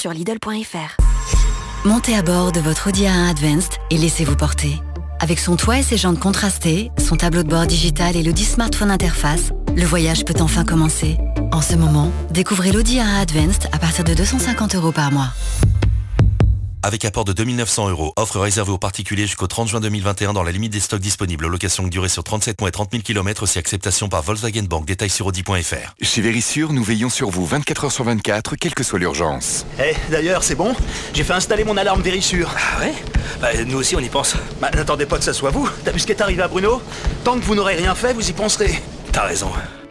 sur Lidl.fr. Montez à bord de votre Audi A1 Advanced et laissez-vous porter. Avec son toit et ses jantes contrastées, son tableau de bord digital et l'Audi Smartphone Interface, le voyage peut enfin commencer. En ce moment, découvrez l'Audi A1 Advanced à partir de 250 euros par mois. Avec apport de 2900 euros. Offre réservée aux particuliers jusqu'au 30 juin 2021 dans la limite des stocks disponibles. Location durée sur 37 mois et 30 000 km si acceptation par Volkswagen Bank. Détails sur Audi.fr. Chez Vérissure, nous veillons sur vous 24 h sur 24, quelle que soit l'urgence. Eh, d'ailleurs, c'est bon J'ai fait installer mon alarme Vérissure. Ah ouais? Bah, nous aussi, on y pense. Bah, n'attendez pas que ça soit vous. T'as vu ce qui est arrivé à Bruno? Tant que vous n'aurez rien fait, vous y penserez. T'as raison.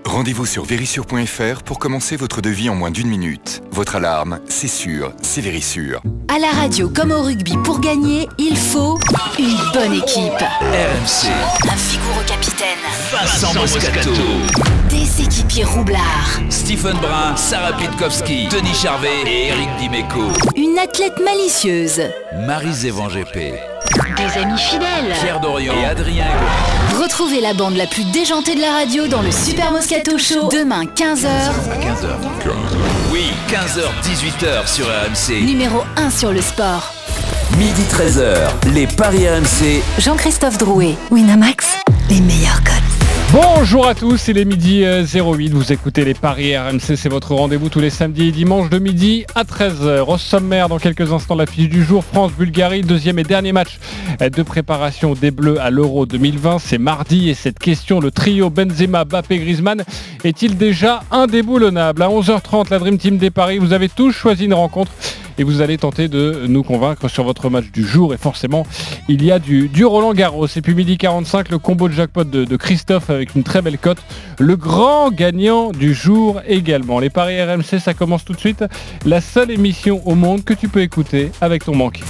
Rendez-vous sur vérissure.fr pour commencer votre devis en moins d'une minute. Votre alarme, c'est sûr, c'est Vérissure. À la radio comme au rugby, pour gagner, il faut une bonne équipe. RMC, Un vigoureux capitaine. Vincent Moscato, Des équipiers roublards. Stephen Brun, Sarah Pitkowski, Denis Charvet et Eric Dimeco. Une athlète malicieuse. Marie-Zévan GP, Des amis fidèles. Pierre Dorian et Adrien Retrouvez la bande la plus déjantée de la radio dans le Super Moscato Show. Demain, 15h. à 15h. Oui, 15h, 18h sur RMC. Numéro 1 sur le sport. Midi 13h, les Paris RMC. Jean-Christophe Drouet. Winamax. Les meilleurs codes. Bonjour à tous, il est midi euh, 08, vous écoutez les Paris RMC, c'est votre rendez-vous tous les samedis et dimanches de midi à 13h. Au sommaire, dans quelques instants, la fiche du jour, France-Bulgarie, deuxième et dernier match euh, de préparation des Bleus à l'Euro 2020, c'est mardi et cette question, le trio Benzema, Bappé, Griezmann, est-il déjà indéboulonnable? À 11h30, la Dream Team des Paris, vous avez tous choisi une rencontre et vous allez tenter de nous convaincre sur votre match du jour. Et forcément il y a du, du Roland Garros. Et puis midi 45 le combo de jackpot de, de Christophe avec une très belle cote. Le grand gagnant du jour également. Les paris RMC ça commence tout de suite. La seule émission au monde que tu peux écouter avec ton banquier.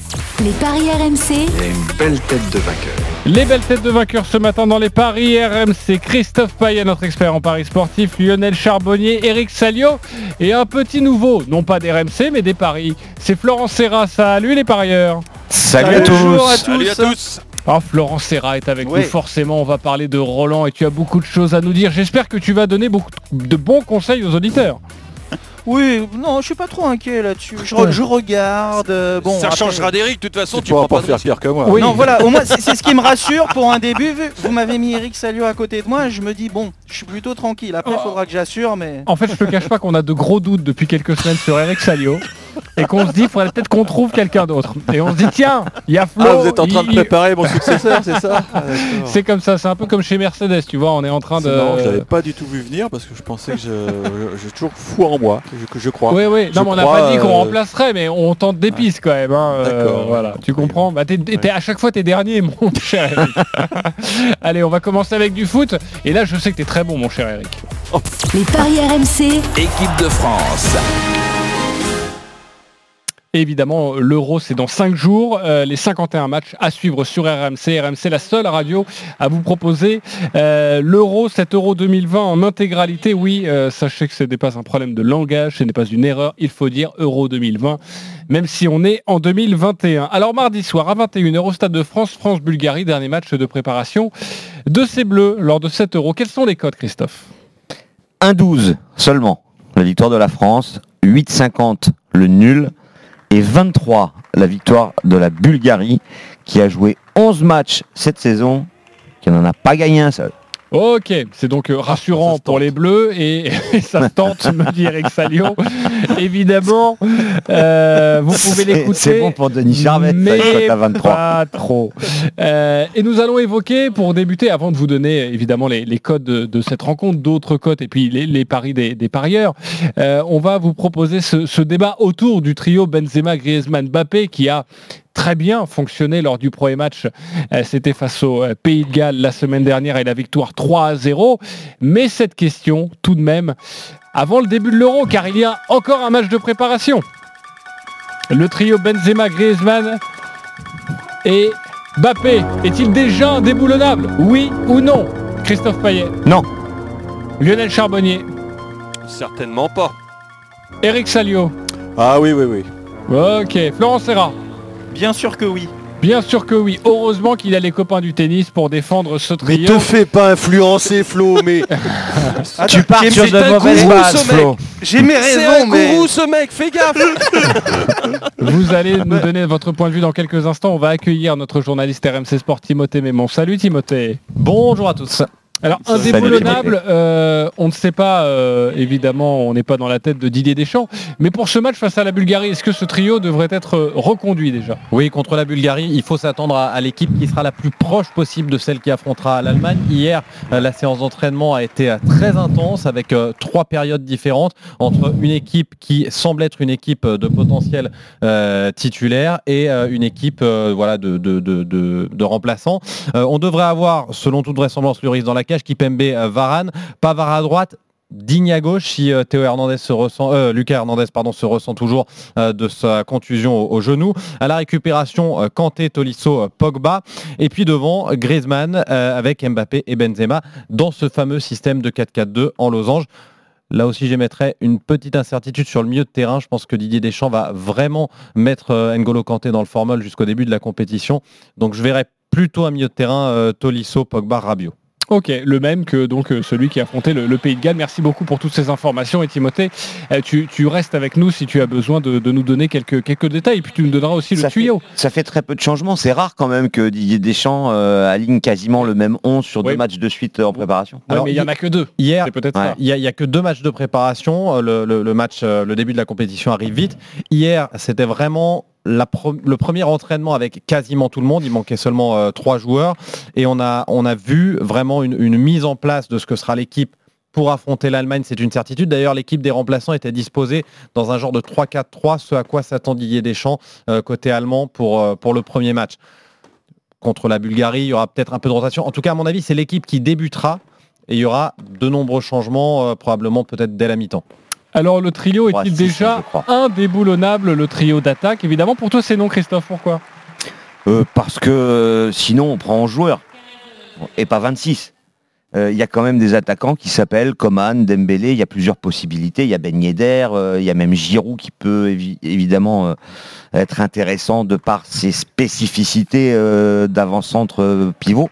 Les paris RMC. une belle tête de vainqueur. les belles têtes de vainqueurs ce matin dans les paris RMC Christophe Payet notre expert en paris sportif Lionel Charbonnier Eric Salio et un petit nouveau. Non pas des RMC mais des paris c'est Florent Serra salut les parieurs Salut à Bonjour tous. à tous. Ah, Florent Serra est avec Ouais. nous. Forcément, on va parler de Roland et tu as beaucoup de choses à nous dire. J'espère que tu vas donner beaucoup de bons conseils aux auditeurs. Oui, non, je suis pas trop inquiet là-dessus. Je, re- je regarde. euh, bon, ça après- changera d'Eric, de toute façon, tu pourras prends pas pas de faire pire que moi. Oui. Non, voilà, au moins c'est c'est ce qui me rassure pour un début. vu- Vous m'avez mis Eric Salio à côté de moi, je me dis bon, je suis plutôt tranquille. Après, il Oh. faudra que j'assure, mais. En fait, je te cache pas qu'on a de gros doutes depuis quelques semaines sur Eric Salio et qu'on se dit, il faudrait peut-être qu'on trouve quelqu'un d'autre. Et on se dit, tiens, il y a Flo. Ah, vous êtes en train de il- préparer mon successeur, c'est ça Ah, d'accord. C'est comme ça, c'est un peu comme chez Mercedes, tu vois, on est en train C'est marrant, je l'avais de... pas du tout vu venir parce que je pensais que je, je- j'ai toujours fou en moi, je, crois. Oui, oui, non, Je mais on n'a pas dit qu'on euh, remplacerait, mais on tente des pistes quand même. hein, euh, D'accord, voilà, tu comprends? Bah, t'es- t'es- À chaque fois, t'es dernier, mon cher Eric. Allez, on va commencer avec du foot. Et là, je sais que t'es très bon, mon cher Eric. Les paris RMC. Équipe de France. Évidemment, l'Euro, c'est dans 5 jours. Euh, les 51 matchs à suivre sur RMC. RMC, la seule radio à vous proposer euh, l'Euro, cet Euro 2020 en intégralité. Oui, euh, sachez que ce n'est pas un problème de langage, ce n'est pas une erreur. Il faut dire Euro 2020, même si on est en 2021. Alors, mardi soir à 21h au Stade de France, France-Bulgarie, dernier match de préparation de ces Bleus lors de cet Euro. Quels sont les codes, Christophe? 1-12 seulement, la victoire de la France. 8-50 le nul. Et 23 la victoire de la Bulgarie qui a joué 11 matchs cette saison, qui n'en a pas gagné un seul. Ok, c'est donc euh, rassurant pour les Bleus et, et ça se tente, me dit Eric Salio. Évidemment, euh, vous pouvez l'écouter. C'est bon pour Denis Charvet, mais il cote à 23. pas trop. Euh, et nous allons évoquer, pour débuter, avant de vous donner évidemment les, les codes de, de cette rencontre, d'autres codes et puis les, les paris des, des parieurs, euh, on va vous proposer ce, ce débat autour du trio Benzema, Griezmann, Mbappé qui a très bien fonctionné lors du premier match. Euh, C'était face au euh, Pays de Galles la semaine dernière et la victoire 3 à 0. Mais cette question, tout de même, avant le début de l'Euro, car il y a encore un match de préparation. Le trio Benzema, Griezmann et Mbappé est-il déjà indéboulonnable? Oui ou non? Christophe Payet Non. Lionel Charbonnier Certainement pas. Eric Salio Ah oui, oui, oui. Ok. Florence Serra Bien sûr que oui. Bien sûr que oui. Heureusement qu'il a les copains du tennis pour défendre ce Mais trio. te fais pas influencer, Flo, mais Tu pars sur de ce mec. Flo. J'ai mes C'est raisons, un mais... gourou ce mec, fais gaffe Vous allez nous donner votre point de vue dans quelques instants. On va accueillir notre journaliste RMC Sport Timothée Mémon. Salut Timothée. Bonjour à tous. Alors indéboulonnable, euh, on ne sait pas, euh, évidemment, on n'est pas dans la tête de Didier Deschamps, mais pour ce match face à la Bulgarie, est-ce que ce trio devrait être euh, reconduit déjà? Oui, contre la Bulgarie, il faut s'attendre à, à l'équipe qui sera la plus proche possible de celle qui affrontera l'Allemagne. Hier, euh, la séance d'entraînement a été très intense avec euh, trois périodes différentes entre une équipe qui semble être une équipe de potentiel euh, titulaire et euh, une équipe euh, voilà, de, de, de, de- de remplaçants. Euh, on devrait avoir, selon toute vraisemblance, Lloris dans la Kipembe, euh, Varane, Pavard à droite, Digne à gauche si euh, Théo Hernandez se ressent, euh, Lucas Hernandez pardon se ressent toujours de sa contusion au, genou. À la récupération, Kanté, Tolisso, Pogba et puis devant Griezmann avec Mbappé et Benzema dans ce fameux système de 4-4-2 en losange. Là aussi, j'émettrais une petite incertitude sur le milieu de terrain. Je pense que Didier Deschamps va vraiment mettre N'Golo Kanté dans le formol jusqu'au début de la compétition. Donc je verrais plutôt un milieu de terrain Tolisso, Pogba, Rabiot. Ok, le même que donc euh, celui qui a affronté le, le Pays de Galles. Merci beaucoup pour toutes ces informations. Et Timothée, euh, tu, tu restes avec nous si tu as besoin de, de nous donner quelques, quelques détails. Et puis tu nous donneras aussi le Ça fait- tuyau. Ça fait très peu de changements. C'est rare quand même que Didier Deschamps euh, aligne quasiment le même 11 sur Oui. deux matchs de suite euh, en préparation. Ouais, Alors, mais il y en a que deux. Hier, peut-être Ouais. Il y, a, il y a que deux matchs de préparation. Le, le- le match, le début de la compétition arrive vite. Hier, c'était vraiment le premier entraînement avec quasiment tout le monde. Il manquait seulement euh, trois joueurs et on a vu vraiment une, mise en place de ce que sera l'équipe. Pour affronter l'Allemagne, c'est une certitude. D'ailleurs, l'équipe des remplaçants était disposée dans un genre de 3-4-3, ce à quoi s'attend Didier Deschamps euh, côté allemand pour, euh, pour le premier match. Contre la Bulgarie, il y aura peut-être un peu de rotation. En tout cas, à mon avis, c'est l'équipe qui débutera et il y aura de nombreux changements, probablement peut-être dès la mi-temps. Alors le trio est-il déjà indéboulonnable, le trio d'attaque? Évidemment, pour toi c'est non, Christophe. Pourquoi? Euh, parce que euh, sinon on prend 11 joueurs et pas 26. Euh, Il y a quand même des attaquants qui s'appellent Coman, Dembélé, il y a plusieurs possibilités. Il y a Ben Yedder, il y a même Giroud qui peut évi- évidemment être intéressant de par ses spécificités d'avant-centre pivot.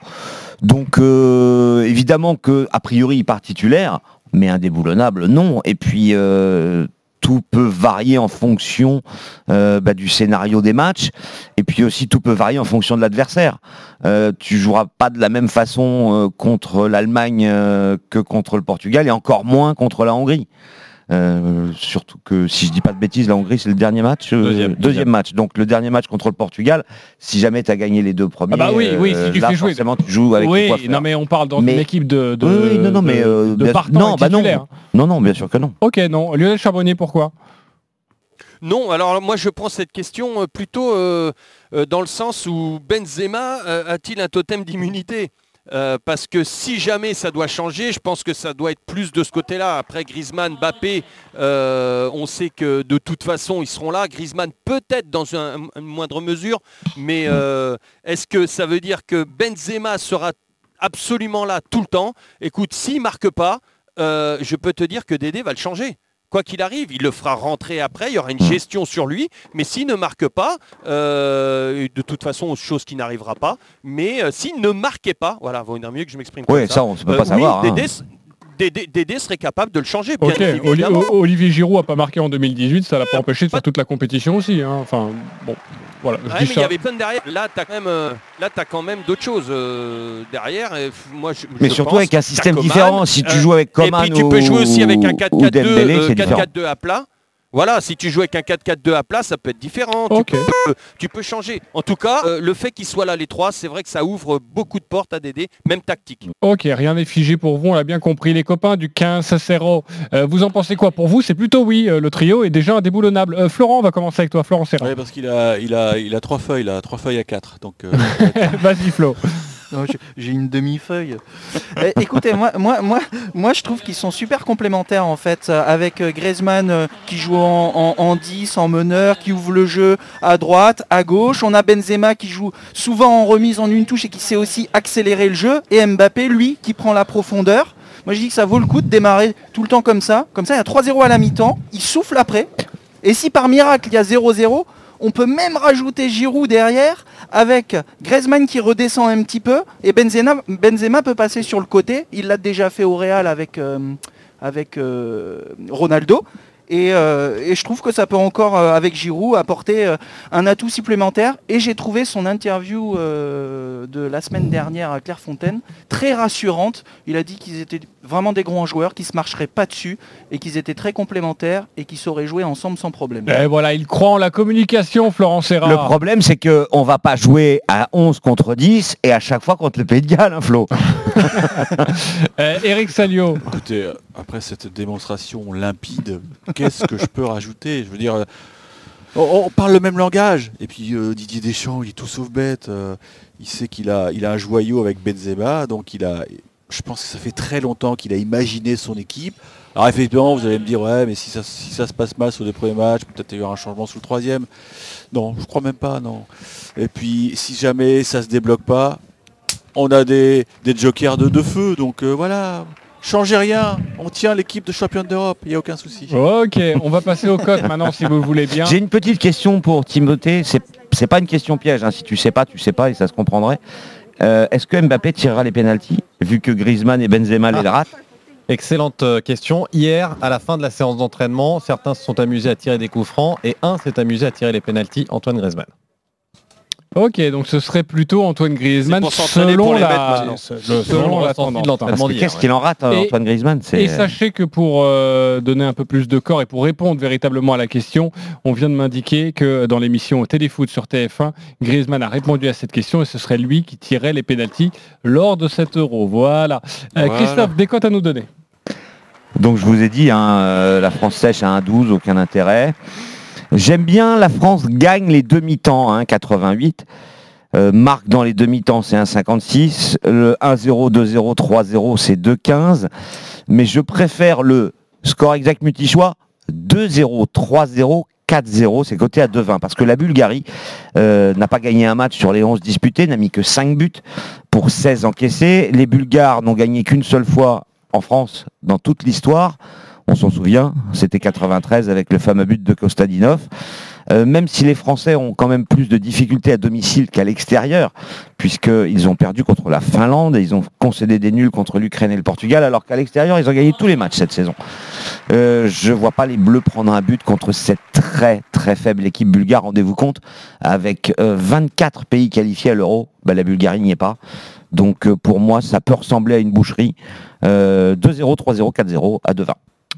Donc euh, évidemment que a priori il part titulaire, mais indéboulonnable non. Et puis euh, tout peut varier en fonction euh, bah, du scénario des matchs. Et puis aussi, tout peut varier en fonction de l'adversaire. Euh, tu joueras pas de la même façon euh, contre l'Allemagne que contre le Portugal, et encore moins contre la Hongrie. Euh, surtout que si je dis pas de bêtises, la Hongrie c'est le dernier match, euh, Deuxième, deuxième. match. Donc le dernier match contre le Portugal, si jamais tu as gagné les deux premiers, Ah bah oui, oui, si euh, tu là, fais jouer- forcément tu joues avec Oui, non mais on parle dans Mais- une équipe de, de, Oui, non, non, mais euh, de non, bah non, non, non, bien sûr que non. Ok, non. Lionel Charbonnier, pourquoi? Non, alors moi je prends cette question plutôt euh, euh, dans le sens où Benzema euh, a-t-il un totem d'immunité? Euh, parce que si jamais ça doit changer, je pense que ça doit être plus de ce côté-là. Après Griezmann, Mbappé, euh, on sait que de toute façon ils seront là. Griezmann peut-être dans un- une moindre mesure, mais euh, est-ce que ça veut dire que Benzema sera absolument là tout le temps? Écoute, s'il marque pas, je peux te dire que Dédé va le changer. Quoi qu'il arrive, il le fera rentrer après, il y aura une gestion sur lui, mais s'il ne marque pas, euh, de toute façon, chose qui n'arrivera pas, mais euh, s'il ne marquait pas, voilà, vaut mieux que je m'exprime comme Ouais, ça, on ne peut Euh, pas oui, savoir. hein. Dédé, s- Dédé- Dédé serait capable de le changer, bien Olivier Giroud a pas marqué en 2018, ça l'a pas empêché de faire toute la compétition aussi. hein. Enfin, bon, voilà. je Ouais, dis mais il y avait plein de derrière. Là, tu as quand même, euh, là, t'as quand même d'autres choses euh, derrière. Et f- moi, je, Mais je surtout pense avec un système Coman, différent. Si tu euh, joues avec Et Coman puis tu peux jouer aussi avec un ou- 4-4-2 ou Dembélé, euh, c'est différent. 4-4-2 à plat. Voilà, si tu joues avec un 4-4-2 à plat, ça peut être différent. Ok. Tu, peux, tu peux changer. En tout cas, euh, le fait qu'ils soient là les trois, c'est vrai que ça ouvre beaucoup de portes à Dédé, même tactique. Ok, rien n'est figé pour vous, on l'a bien compris. Les copains du 15 Sacero, euh, vous en pensez quoi Pour vous, c'est plutôt oui, euh, le trio est déjà indéboulonnable. Euh, Florent, on va commencer avec toi. Florent Serra. Ouais, parce qu'il a, il a, il a trois feuilles, là, trois feuilles à quatre. Donc, euh, Vas-y, Flo. J'ai une demi-feuille. Eh, écoutez, moi, moi, moi, moi, je trouve qu'ils sont super complémentaires en fait, euh, avec euh, Griezmann euh, qui joue en, en- en 10, en meneur, qui ouvre le jeu à droite, à gauche. On a Benzema qui joue souvent en remise en une touche et qui sait aussi accélérer le jeu. Et Mbappé, lui, qui prend la profondeur. Moi, je dis que ça vaut le coup de démarrer tout le temps comme ça. Comme ça, il y a 3-0 à la mi-temps. Il souffle après. Et si par miracle, il y a 0-0, On peut même rajouter Giroud derrière avec Griezmann qui redescend un petit peu et Benzema, Benzema peut passer sur le côté. Il l'a déjà fait au Real avec, euh, euh, Ronaldo. Et, euh, et je trouve que ça peut encore, euh, avec Giroud, apporter euh, un atout supplémentaire. Et j'ai trouvé son interview euh, de la semaine dernière à Clairefontaine très rassurante. Il a dit qu'ils étaient vraiment des grands joueurs, qu'ils se marcheraient pas dessus et qu'ils étaient très complémentaires et qu'ils sauraient jouer ensemble sans problème. Et voilà, il croit en la communication, Florent Serra. Le problème, c'est qu'on va pas jouer à 11 contre 10 et à chaque fois contre le Pays de Galles, hein, Flo. Euh, Eric Salio. Écoutez, euh, après cette démonstration limpide, qu'est-ce que je peux rajouter? Je veux dire, euh, on, parle le même langage. Et puis euh, Didier Deschamps, il est tout sauf bête. euh, il sait qu'il a, il a un joyau avec Benzema, donc il a. Je pense que ça fait très longtemps qu'il a imaginé son équipe. Alors effectivement, vous allez me dire, ouais, mais si ça, si ça se passe mal sur les premiers matchs, peut-être il y aura un changement sur le troisième. Non, je crois même pas, non. Et puis, si jamais ça se débloque pas, on a des, des jokers de, feu, donc voilà. Changez rien, on tient l'équipe de championne d'Europe, il n'y a aucun souci. Ok, on va passer au code maintenant si vous voulez bien. J'ai une petite question pour Timothée. C'est c'est pas une question piège. hein. Si tu sais pas, tu sais pas et ça se comprendrait. Euh, Est-ce que Mbappé tirera les pénalties vu que Griezmann et Benzema les ratent? Excellente euh, question. Hier, à la fin de la séance d'entraînement, certains se sont amusés à tirer des coups francs et un s'est amusé à tirer les pénalties, Antoine Griezmann. Ok, donc ce serait plutôt Antoine Griezmann pour selon pour les la, mettre selon la tendance. d'hier, Qu'est-ce qu'il en rate, euh, Et- Antoine Griezmann Et sachez que pour euh, donner un peu plus de corps et pour répondre véritablement à la question, on vient de m'indiquer que dans l'émission Téléfoot sur TF1, Griezmann a répondu à cette question et ce serait lui qui tirait les pénalties lors de cet euro. Voilà. Euh, Voilà. Christophe, des cotes à nous donner. Donc je vous ai dit, hein, la France sèche à 1,12, aucun intérêt. J'aime bien la France gagne les demi-temps, hein, 88. Euh, marque dans les demi-temps, c'est 1,56. Le 1-0, 2-0, 3-0, c'est 2,15. Mais je préfère le score exact multi-choix 2-0, 3-0, 4-0, c'est coté à 2-20. Parce que la Bulgarie euh, n'a pas gagné un match sur les 11 disputés, n'a mis que 5 buts pour 16 encaissés. Les Bulgares n'ont gagné qu'une seule fois en France dans toute l'histoire. On s'en souvient, c'était 93 avec le fameux but de Kostadinov. Euh, même si les Français ont quand même plus de difficultés à domicile qu'à l'extérieur, puisqu'ils ont perdu contre la Finlande et ils ont concédé des nuls contre l'Ukraine et le Portugal, alors qu'à l'extérieur, ils ont gagné tous les matchs cette saison. Euh, je vois pas les Bleus prendre un but contre cette très très faible équipe bulgare, rendez-vous compte, avec euh, 24 pays qualifiés à l'Euro, bah, la Bulgarie n'y est pas. Donc euh, pour moi, ça peut ressembler à une boucherie. Euh, 2-0, 3-0, 4-0 à 2-20.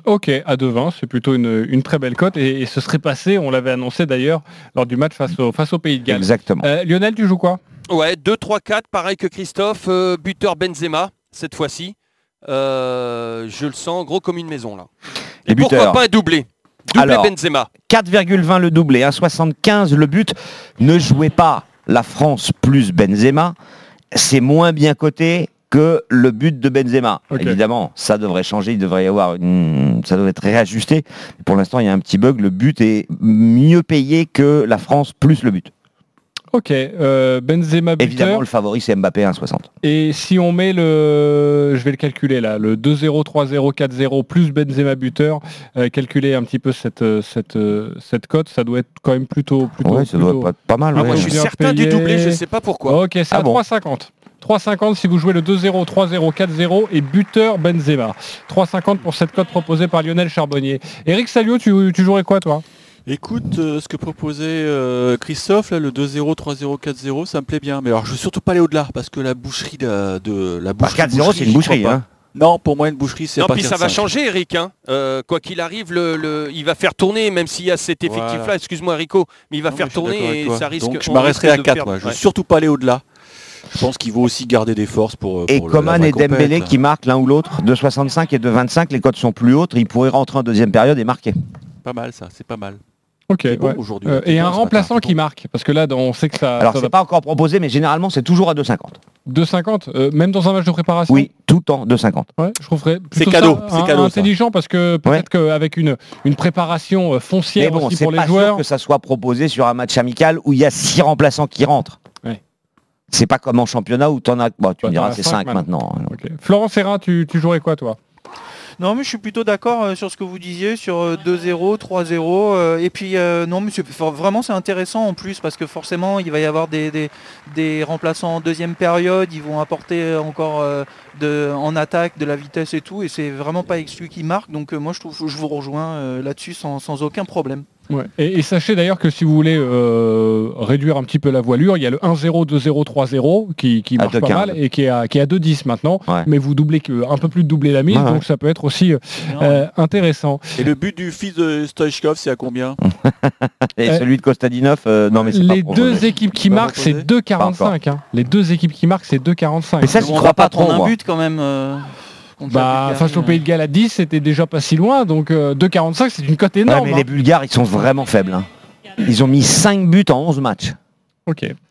Ok, à 2,20, c'est plutôt une, une très belle cote et, et ce serait passé, on l'avait annoncé d'ailleurs, lors du match face au, face au Pays de Galles. Exactement. Euh, Lionel, tu joues quoi? Ouais, 2, 3, 4, pareil que Christophe, euh, buteur Benzema, cette fois-ci. Euh, je le sens gros comme une maison là. Les Et pourquoi pas un doublé? Doublé Alors, Benzema. 4,20 le doublé, 1,75 le but. Ne jouez pas la France plus Benzema. C'est moins bien coté que le but de Benzema. Évidemment, ça devrait changer, il devrait y avoir une... ça devrait être réajusté. Pour l'instant, il y a un petit bug. Le but est mieux payé que la France plus le but. Ok, euh, Benzema buteur. Évidemment, le favori, c'est Mbappé 1,60. Et si on met le, je vais le calculer là, le 2-0, 3-0, 4-0 plus Benzema buteur, euh, calculer un petit peu cette euh, cette cette cote, ça doit être quand même plutôt plutôt. Ouais, ça doit plutôt- être pas mal. Ah, ouais. moi je suis certain du doublé, je sais pas pourquoi. Ok, c'est Ah à bon 3,50. 3,50 si vous jouez le 2-0, 3-0, 4-0 et buteur Benzema. 3,50 pour cette cote proposée par Lionel Charbonnier. Eric Salio, tu, tu jouerais quoi toi? Écoute, euh, ce que proposait euh, Christophe, là, le 2-0, 3-0, 4-0, ça me plaît bien. Mais alors, je veux surtout pas aller au-delà, parce que la boucherie de, de la Bah, boucherie. 4-0, c'est une boucherie. Hein. Non, pour moi, une boucherie, c'est Non, pas puis ça va 4-5. changer, Eric. hein. Euh, quoi qu'il arrive, le, le- il va faire tourner, même s'il y a cet effectif-là. Voilà. Excuse-moi, Rico, mais il va Non, faire tourner et ça risque. Donc, je m'arrêterai risque à de 4. perdre. moi. Je veux Ouais. surtout pas aller au-delà. Je pense qu'il vaut aussi garder des forces pour. Et pour le- la Coman et Dembélé qui marquent l'un ou l'autre, de 65 et de 25, les cotes sont plus hautes, ils pourraient rentrer en deuxième période et marquer. Pas mal, ça, c'est pas mal. Ok. C'est bon ouais. aujourd'hui. Euh, C'est et un remplaçant qui marque, parce que là, on sait que ça. Alors ça c'est va- pas encore proposé, mais généralement c'est toujours à 2,50. 2,50, euh, même dans un match de préparation. Oui, tout le temps 2,50. Ouais, je trouverais plutôt cadeau, ça c'est un- cadeau, ça. intelligent parce que peut-être qu'avec une, une préparation euh, Mais foncière bon, aussi c'est pour les pas sûr joueurs. que ça soit proposé sur un match amical où il y a six remplaçants qui rentrent. C'est pas comme en championnat où t'en as. Bon, tu Bah, me diras c'est cinq 5 maintenant. hein. Florent Serra, tu, tu jouerais quoi toi? Non, mais je suis plutôt d'accord euh, sur ce que vous disiez, sur euh, 2-0, 3-0. euh, et puis, euh, non, mais vraiment, c'est intéressant en plus, parce que forcément, il va y avoir des, des- des remplaçants en deuxième période. Ils vont apporter encore euh, de, en attaque de la vitesse et tout. Et c'est vraiment pas exclu qui marque. Donc, euh, moi, je trouve je vous rejoins euh, là-dessus sans, sans aucun problème. Ouais. Et, et sachez d'ailleurs que si vous voulez euh, réduire un petit peu la voilure, il y a le 1-0, 2-0, 3-0 qui, qui marche pas 2,15. mal et qui est à, qui est à 2-10 maintenant. Ouais. Mais vous doublez un peu plus de doubler la mise, Ouais, ouais. donc ça peut être aussi euh, euh, intéressant. Et le but du fils de Stoichkov, c'est à combien Et Euh, celui de Kostadinov, euh, non mais c'est Les pas deux équipes qui marquent, c'est proposé 2,45. hein. Les deux équipes qui marquent, c'est 2,45. Mais ça, j'y on crois pas trop. un but quand même. Euh, Bah, face au euh. Pays de Galles à 10, c'était déjà pas si loin, donc euh, 2,45 c'est une cote Ouais, énorme. mais hein. les Bulgares, ils sont vraiment faibles. hein. Ils ont mis 5 buts en 11 matchs.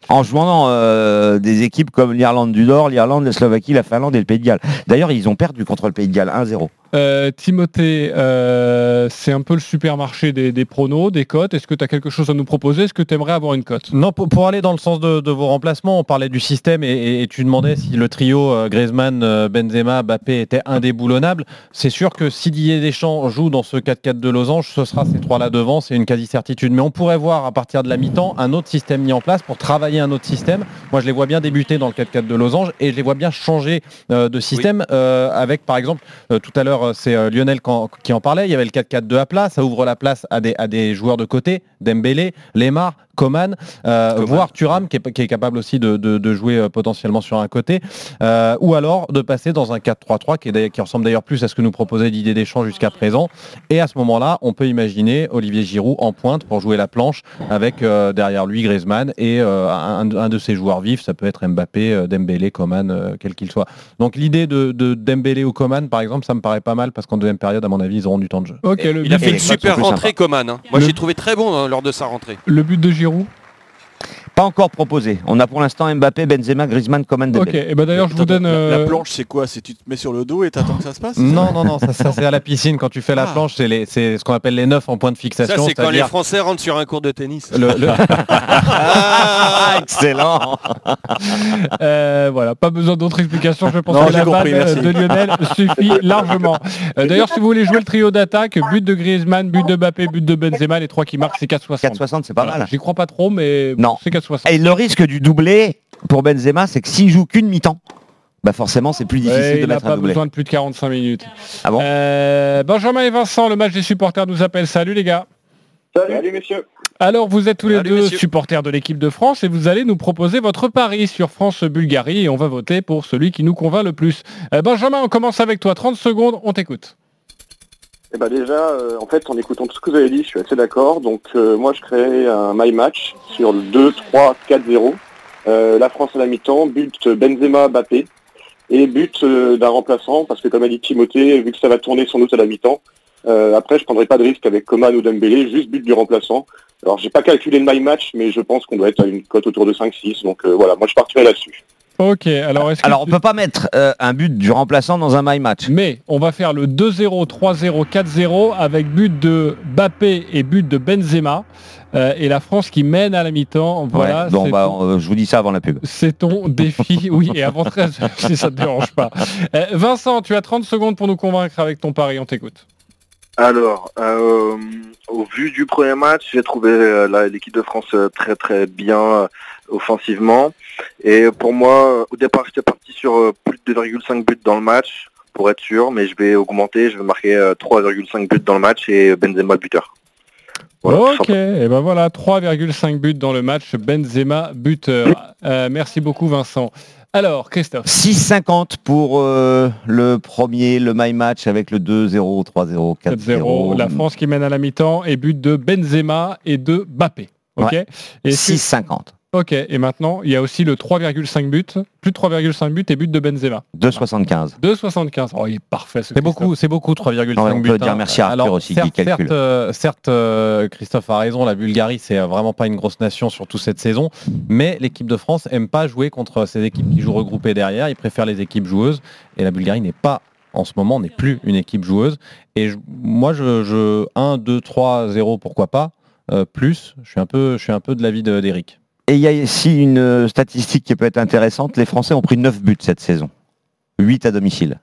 En jouant euh, des équipes comme l'Irlande du Nord, l'Irlande, la Slovaquie, la Finlande et le Pays de Galles. D'ailleurs, ils ont perdu contre le Pays de Galles 1-0. Euh, Timothée, euh, c'est un peu le supermarché des, des pronos, des cotes. Est-ce que tu as quelque chose à nous proposer? Est-ce que tu aimerais avoir une cote? Non, pour, pour aller dans le sens de, de vos remplacements, on parlait du système et, et- et tu demandais si le trio euh, Griezmann, Benzema, Mbappé était indéboulonnable. C'est sûr que si Didier Deschamps joue dans ce 4-4 de losange, ce sera ces trois-là devant, c'est une quasi-certitude. Mais on pourrait voir à partir de la mi-temps un autre système mis en place pour travailler un autre système. Moi, je les vois bien débuter dans le 4-4 de losange et je les vois bien changer euh, de système euh, avec, par exemple, euh, tout à l'heure, c'est Lionel quand- qui en parlait, il y avait le 4-4-2 à plat, ça ouvre la place à des, à des joueurs de côté, Dembélé, Lemar, Coman, euh, Coman. voire Thuram qui est, qui est capable aussi de, de- de jouer euh, potentiellement sur un côté, euh, ou alors de passer dans un 4-3-3 qui, est d'ailleurs- qui ressemble d'ailleurs plus à ce que nous proposait Didier Deschamps jusqu'à présent. Et à ce moment-là, on peut imaginer Olivier Giroud en pointe pour jouer la planche avec euh, derrière lui Griezmann et euh, un, un de ses joueurs vifs, ça peut être Mbappé, Dembélé, Coman, euh, quel qu'il soit. Donc l'idée de, de Dembélé ou Coman, par exemple, ça me paraît pas mal parce qu'en deuxième période, à mon avis, ils auront du temps de jeu. Il a fait une super plus rentrée, Coman. hein. Moi, Le- j'ai trouvé très bon hein, lors de sa rentrée. le but de Giroud Giroud Pas encore proposé. On a pour l'instant Mbappé, Benzema, Griezmann, Coman, Ok, Dembélé. et ben d'ailleurs je vous donne... la- La, euh, planche, c'est quoi? C'est tu te mets sur le dos et t'attends que ça se passe ça Non, non, non, ça, ça, c'est à la piscine quand tu fais la Ah. planche, c'est les- c'est ce qu'on appelle les neufs en point de Ça, fixation. c'est quand les Français rentrent sur un cours de tennis. le- le- Ah, excellent Euh, voilà, pas besoin d'autres explications. Je pense Non, que la compris, merci. de Lionel suffit largement. Euh, D'ailleurs, si vous voulez jouer le trio d'attaque, but de Griezmann, but de Mbappé, but de Benzema, les trois qui marquent, c'est 4,60. 4,60 c'est pas Voilà, mal. J'y crois pas trop, mais Non. c'est 4,60. Et le risque du doublé pour Benzema, c'est que s'il joue qu'une mi-temps, bah forcément c'est plus difficile Ouais, de il n'a pas doublé. besoin de plus de 45 minutes. Ah bon Euh, Benjamin et Vincent, le match des supporters nous appelle. Salut les gars. Salut, messieurs. Alors vous êtes tous les Salut, deux messieurs. supporters de l'équipe de France et vous allez nous proposer votre pari sur France-Bulgarie et on va voter pour celui qui nous convainc le plus. Euh, Benjamin, on commence avec toi. 30 secondes, on t'écoute. Eh ben déjà, euh, en fait, en écoutant tout ce que vous avez dit, je suis assez d'accord. Donc euh, moi, je crée un my match sur le 2, 3, 4, 0. Euh, la France à la mi-temps, but Benzema, Mbappé. Et but euh, d'un remplaçant, parce que comme a dit Timothée, vu que ça va tourner sans doute à la mi-temps, euh, après je prendrai pas de risque avec Coman ou Dembélé, juste but du remplaçant. Alors j'ai pas calculé le my match, mais je pense qu'on doit être à une cote autour de 5-6. Donc euh, voilà, moi je partirai là-dessus. Ok, alors est-ce que on peut pas mettre euh, un but du remplaçant dans un my match. Mais on va faire le 2-0, 3-0, 4-0 avec but de Bappé et but de Benzema. Euh, et la France qui mène à la mi-temps. Voilà, Ouais, bon bah ton- euh, je vous dis ça avant la pub. c'est ton défi. Oui, et avant 13 heures, si ça te dérange pas. Vincent, tu as 30 secondes pour nous convaincre avec ton pari. On t'écoute. Alors, euh, au vu du premier match, j'ai trouvé euh, l'équipe de France euh, très très bien euh, offensivement. Et pour moi, au départ, j'étais parti sur plus de 2,5 buts dans le match, pour être sûr, mais je vais augmenter, je vais marquer euh, 3,5 buts dans le match et Benzema le buteur. Voilà, ok, et ben voilà, 3,5 buts dans le match. Benzema buteur. Merci beaucoup, Vincent. Alors, Christophe. 6,50 pour euh, le premier, le my match avec le 2-0, 3-0, 4-0. 4-0. La France qui mène à la mi-temps et but de Benzema et de Bappé. Ok. Ouais. Et est-ce que- 6,50. Ok. Et maintenant, il y a aussi le 3,5 buts, plus de 3,5 buts et but de Benzema. 2,75. 2,75. Oh, il est parfait. ce C'est beaucoup, c'est beaucoup 3,5 Ouais, on buts. peut dire hein. merci à Arthur Alors, aussi qui certes, calcule. certes, euh, certes, euh, Christophe a raison, la Bulgarie c'est euh, vraiment pas une grosse nation surtout cette saison, mais l'équipe de France aime pas jouer contre ces équipes qui jouent regroupées derrière, ils préfèrent les équipes joueuses et la Bulgarie n'est pas en ce moment n'est plus une équipe joueuse et je- moi je, je 1 2 3 0 pourquoi pas euh, plus, je suis un peu je suis un peu de l'avis de- d'Eric. Et il y a ici une euh, statistique qui peut être intéressante. Les Français ont pris 9 buts cette saison. 8 à domicile.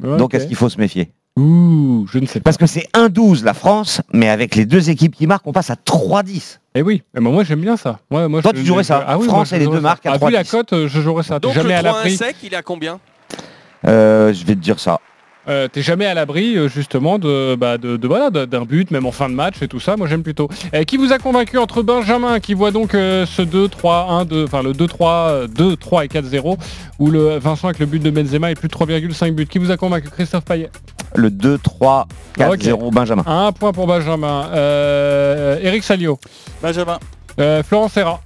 Donc est-ce qu'il faut se méfier? Ouh, je ne sais pas. Parce que c'est 1-12 la France, mais avec les deux équipes qui marquent, on passe à 3-10. Eh oui, eh ben moi j'aime bien ça. Moi, moi, Toi, je- tu jouerais ça? Ah oui, France moi, et les deux ça. marques à Ah, vu la 3-10. cote, je jouerais ça. Donc jamais le à 3-1 l'abri. sec, il est à combien? Euh, je vais te dire ça. Euh, T'es jamais à l'abri euh, justement de, bah, de, de- voilà de- d'un but, même en fin de match et tout ça. Moi j'aime plutôt. Euh, qui vous a convaincu entre Benjamin qui voit donc euh, ce 2-3-1, 2, enfin le 2-3, euh, 2, 3 et 4-0, ou le Vincent avec le but de Benzema et plus de 3,5 buts. Qui vous a convaincu Christophe Payet? Le 2-3-4-0 Benjamin. Un point pour Benjamin. Euh, Eric Salio. Benjamin. Euh, Florence Serra.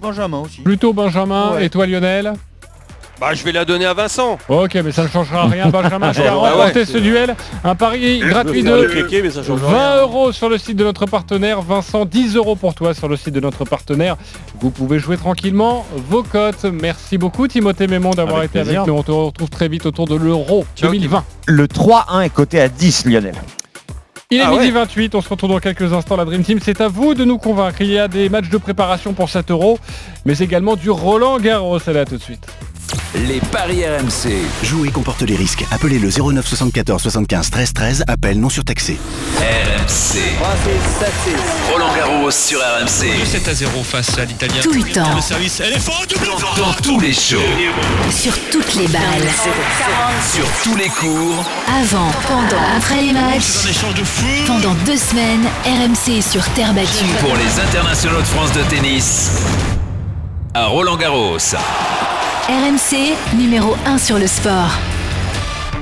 Benjamin aussi. Plutôt Benjamin. Ouais. Et toi Lionel? Bah je vais la donner à Vincent. Ok, mais ça ne changera rien, Benjamin. Je vais Ah c'est- ce duel. Un pari gratuit de kéké, mais ça change 20 rien. euros sur le site de notre partenaire. Vincent, 10 euros pour toi sur le site de notre partenaire. Vous pouvez jouer tranquillement vos cotes. Merci beaucoup, Timothée Mémon, d'avoir été plaisir. avec nous. On te retrouve très vite autour de l'Euro 2020. Le 3-1 est coté à 10, Lionel. Il est Ah midi ouais. 28, on se retrouve dans quelques instants. La Dream Team, c'est à vous de nous convaincre. Il y a des matchs de préparation pour 7 euros, mais également du Roland Garros. Allez, à tout de suite. Les paris RMC. Jouer comporte les risques. Appelez le 09 74 75 13 13. Appel non surtaxé. RMC. Roland Garros sur RMC. 7 à 0 face à l'Italien. Tout le temps. Le service, elle est forte. Dans tous les shows. Sur toutes les balles. Sur tous les cours. Avant, pendant, après les matchs. Un échange de fou. Pendant deux semaines, RMC est sur terre battue. Pour les internationaux de France de tennis. À Roland Garros. RMC, numéro 1 sur le sport.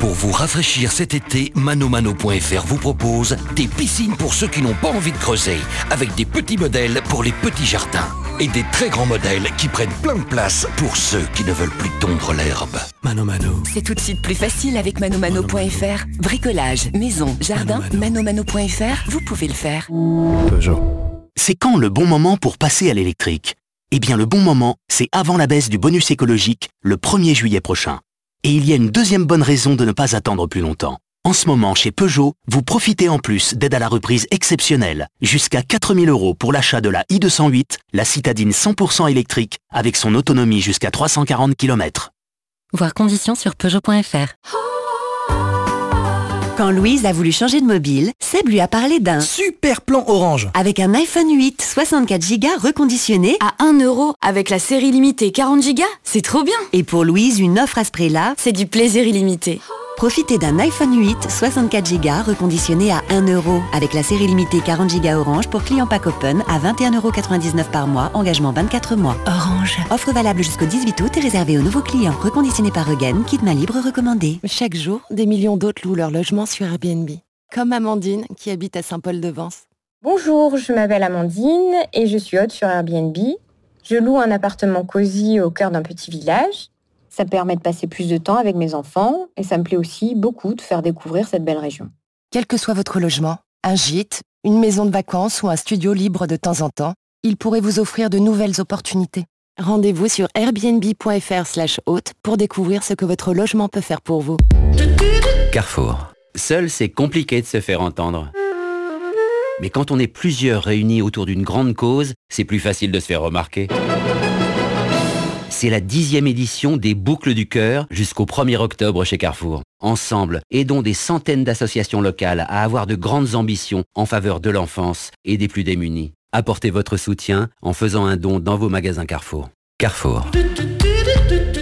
Pour vous rafraîchir cet été, manomano.fr vous propose des piscines pour ceux qui n'ont pas envie de creuser, avec des petits modèles pour les petits jardins et des très grands modèles qui prennent plein de place pour ceux qui ne veulent plus tondre l'herbe. Mano Mano. C'est tout de suite plus facile avec manomano.fr. Bricolage, maison, jardin, manomano.fr, vous pouvez le faire. C'est quand le bon moment pour passer à l'électrique? Eh bien le bon moment, c'est avant la baisse du bonus écologique, le 1er juillet prochain. Et il y a une deuxième bonne raison de ne pas attendre plus longtemps. En ce moment, chez Peugeot, vous profitez en plus d'aide à la reprise exceptionnelle, jusqu'à 4000 euros pour l'achat de la i208, la citadine 100% électrique, avec son autonomie jusqu'à 340 km. Voir conditions sur Peugeot.fr. Quand Louise a voulu changer de mobile, Seb lui a parlé d'un super plan orange avec un iPhone 8 64 Go reconditionné À 1 euro avec la série limitée 40 Go, c'est trop bien. et pour Louise une offre à ce prix-là. C'est du plaisir illimité. Profitez d'un iPhone 8 64 Go reconditionné à 1 euro avec la série limitée 40 Go Orange pour clients pack open à 21,99€ par mois, engagement 24 mois. Orange. Offre valable jusqu'au 18 août et réservée aux nouveaux clients. Reconditionné par Regen, kit main libre recommandé. Chaque jour, des millions d'autres louent leur logement sur Airbnb. Comme Amandine, qui habite à Saint-Paul-de-Vence. Bonjour, je m'appelle Amandine et je suis hôte sur Airbnb. Je loue un appartement cosy au cœur d'un petit village. Ça me permet de passer plus de temps avec mes enfants et ça me plaît aussi beaucoup de faire découvrir cette belle région. Quel que soit votre logement, un gîte, une maison de vacances ou un studio libre de temps en temps, il pourrait vous offrir de nouvelles opportunités. Rendez-vous sur airbnb.fr slash hôte pour découvrir ce que votre logement peut faire pour vous. Carrefour. Seul, c'est compliqué de se faire entendre. Mais quand on est plusieurs réunis autour d'une grande cause, c'est plus facile de se faire remarquer. C'est la dixième édition des Boucles du Cœur jusqu'au 1er octobre chez Carrefour. Ensemble, aidons des centaines d'associations locales à avoir de grandes ambitions en faveur de l'enfance et des plus démunis. Apportez votre soutien en faisant un don dans vos magasins Carrefour. Carrefour.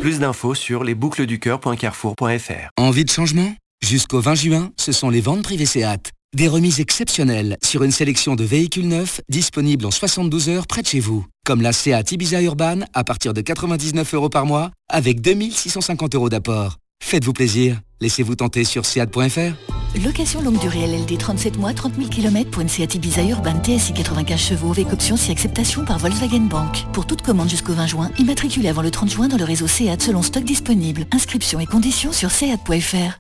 Plus d'infos sur lesboucleduscoeur.carrefour.fr. Envie de changement? Jusqu'au 20 juin, ce sont les ventes privées Seat. Des remises exceptionnelles sur une sélection de véhicules neufs disponibles en 72 heures près de chez vous. Comme la Seat Ibiza Urban à partir de 99 euros par mois avec 2650 euros d'apport. Faites-vous plaisir. Laissez-vous tenter sur seat.fr. Location longue durée LLD 37 mois, 30 000 km pour une Seat Ibiza Urban TSI 95 chevaux avec option si acceptation par Volkswagen Bank. Pour toute commande jusqu'au 20 juin, immatriculée avant le 30 juin dans le réseau Seat selon stock disponible. Inscription et conditions sur seat.fr.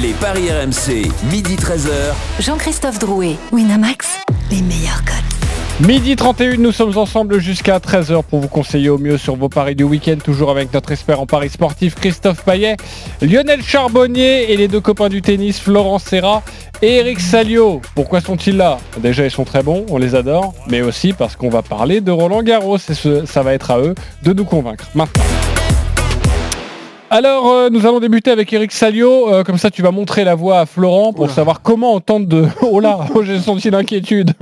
Les paris RMC, midi 13h. Jean-Christophe Drouet, Winamax, les meilleurs codes. Midi 31, nous sommes ensemble jusqu'à 13h pour vous conseiller au mieux sur vos paris du week-end, toujours avec notre expert en paris sportif Christophe Payet, Lionel Charbonnier et les deux copains du tennis Florence Serra et Eric Salio. Pourquoi sont-ils là? Déjà ils sont très bons, on les adore, mais aussi parce qu'on va parler de Roland Garros et ça va être à eux de nous convaincre. Maintenant. Alors, euh, nous allons débuter avec Eric Salio. Euh, comme ça, tu vas montrer la voie à Florent pour savoir comment on tente de... Oh là, oh, j'ai senti l'inquiétude.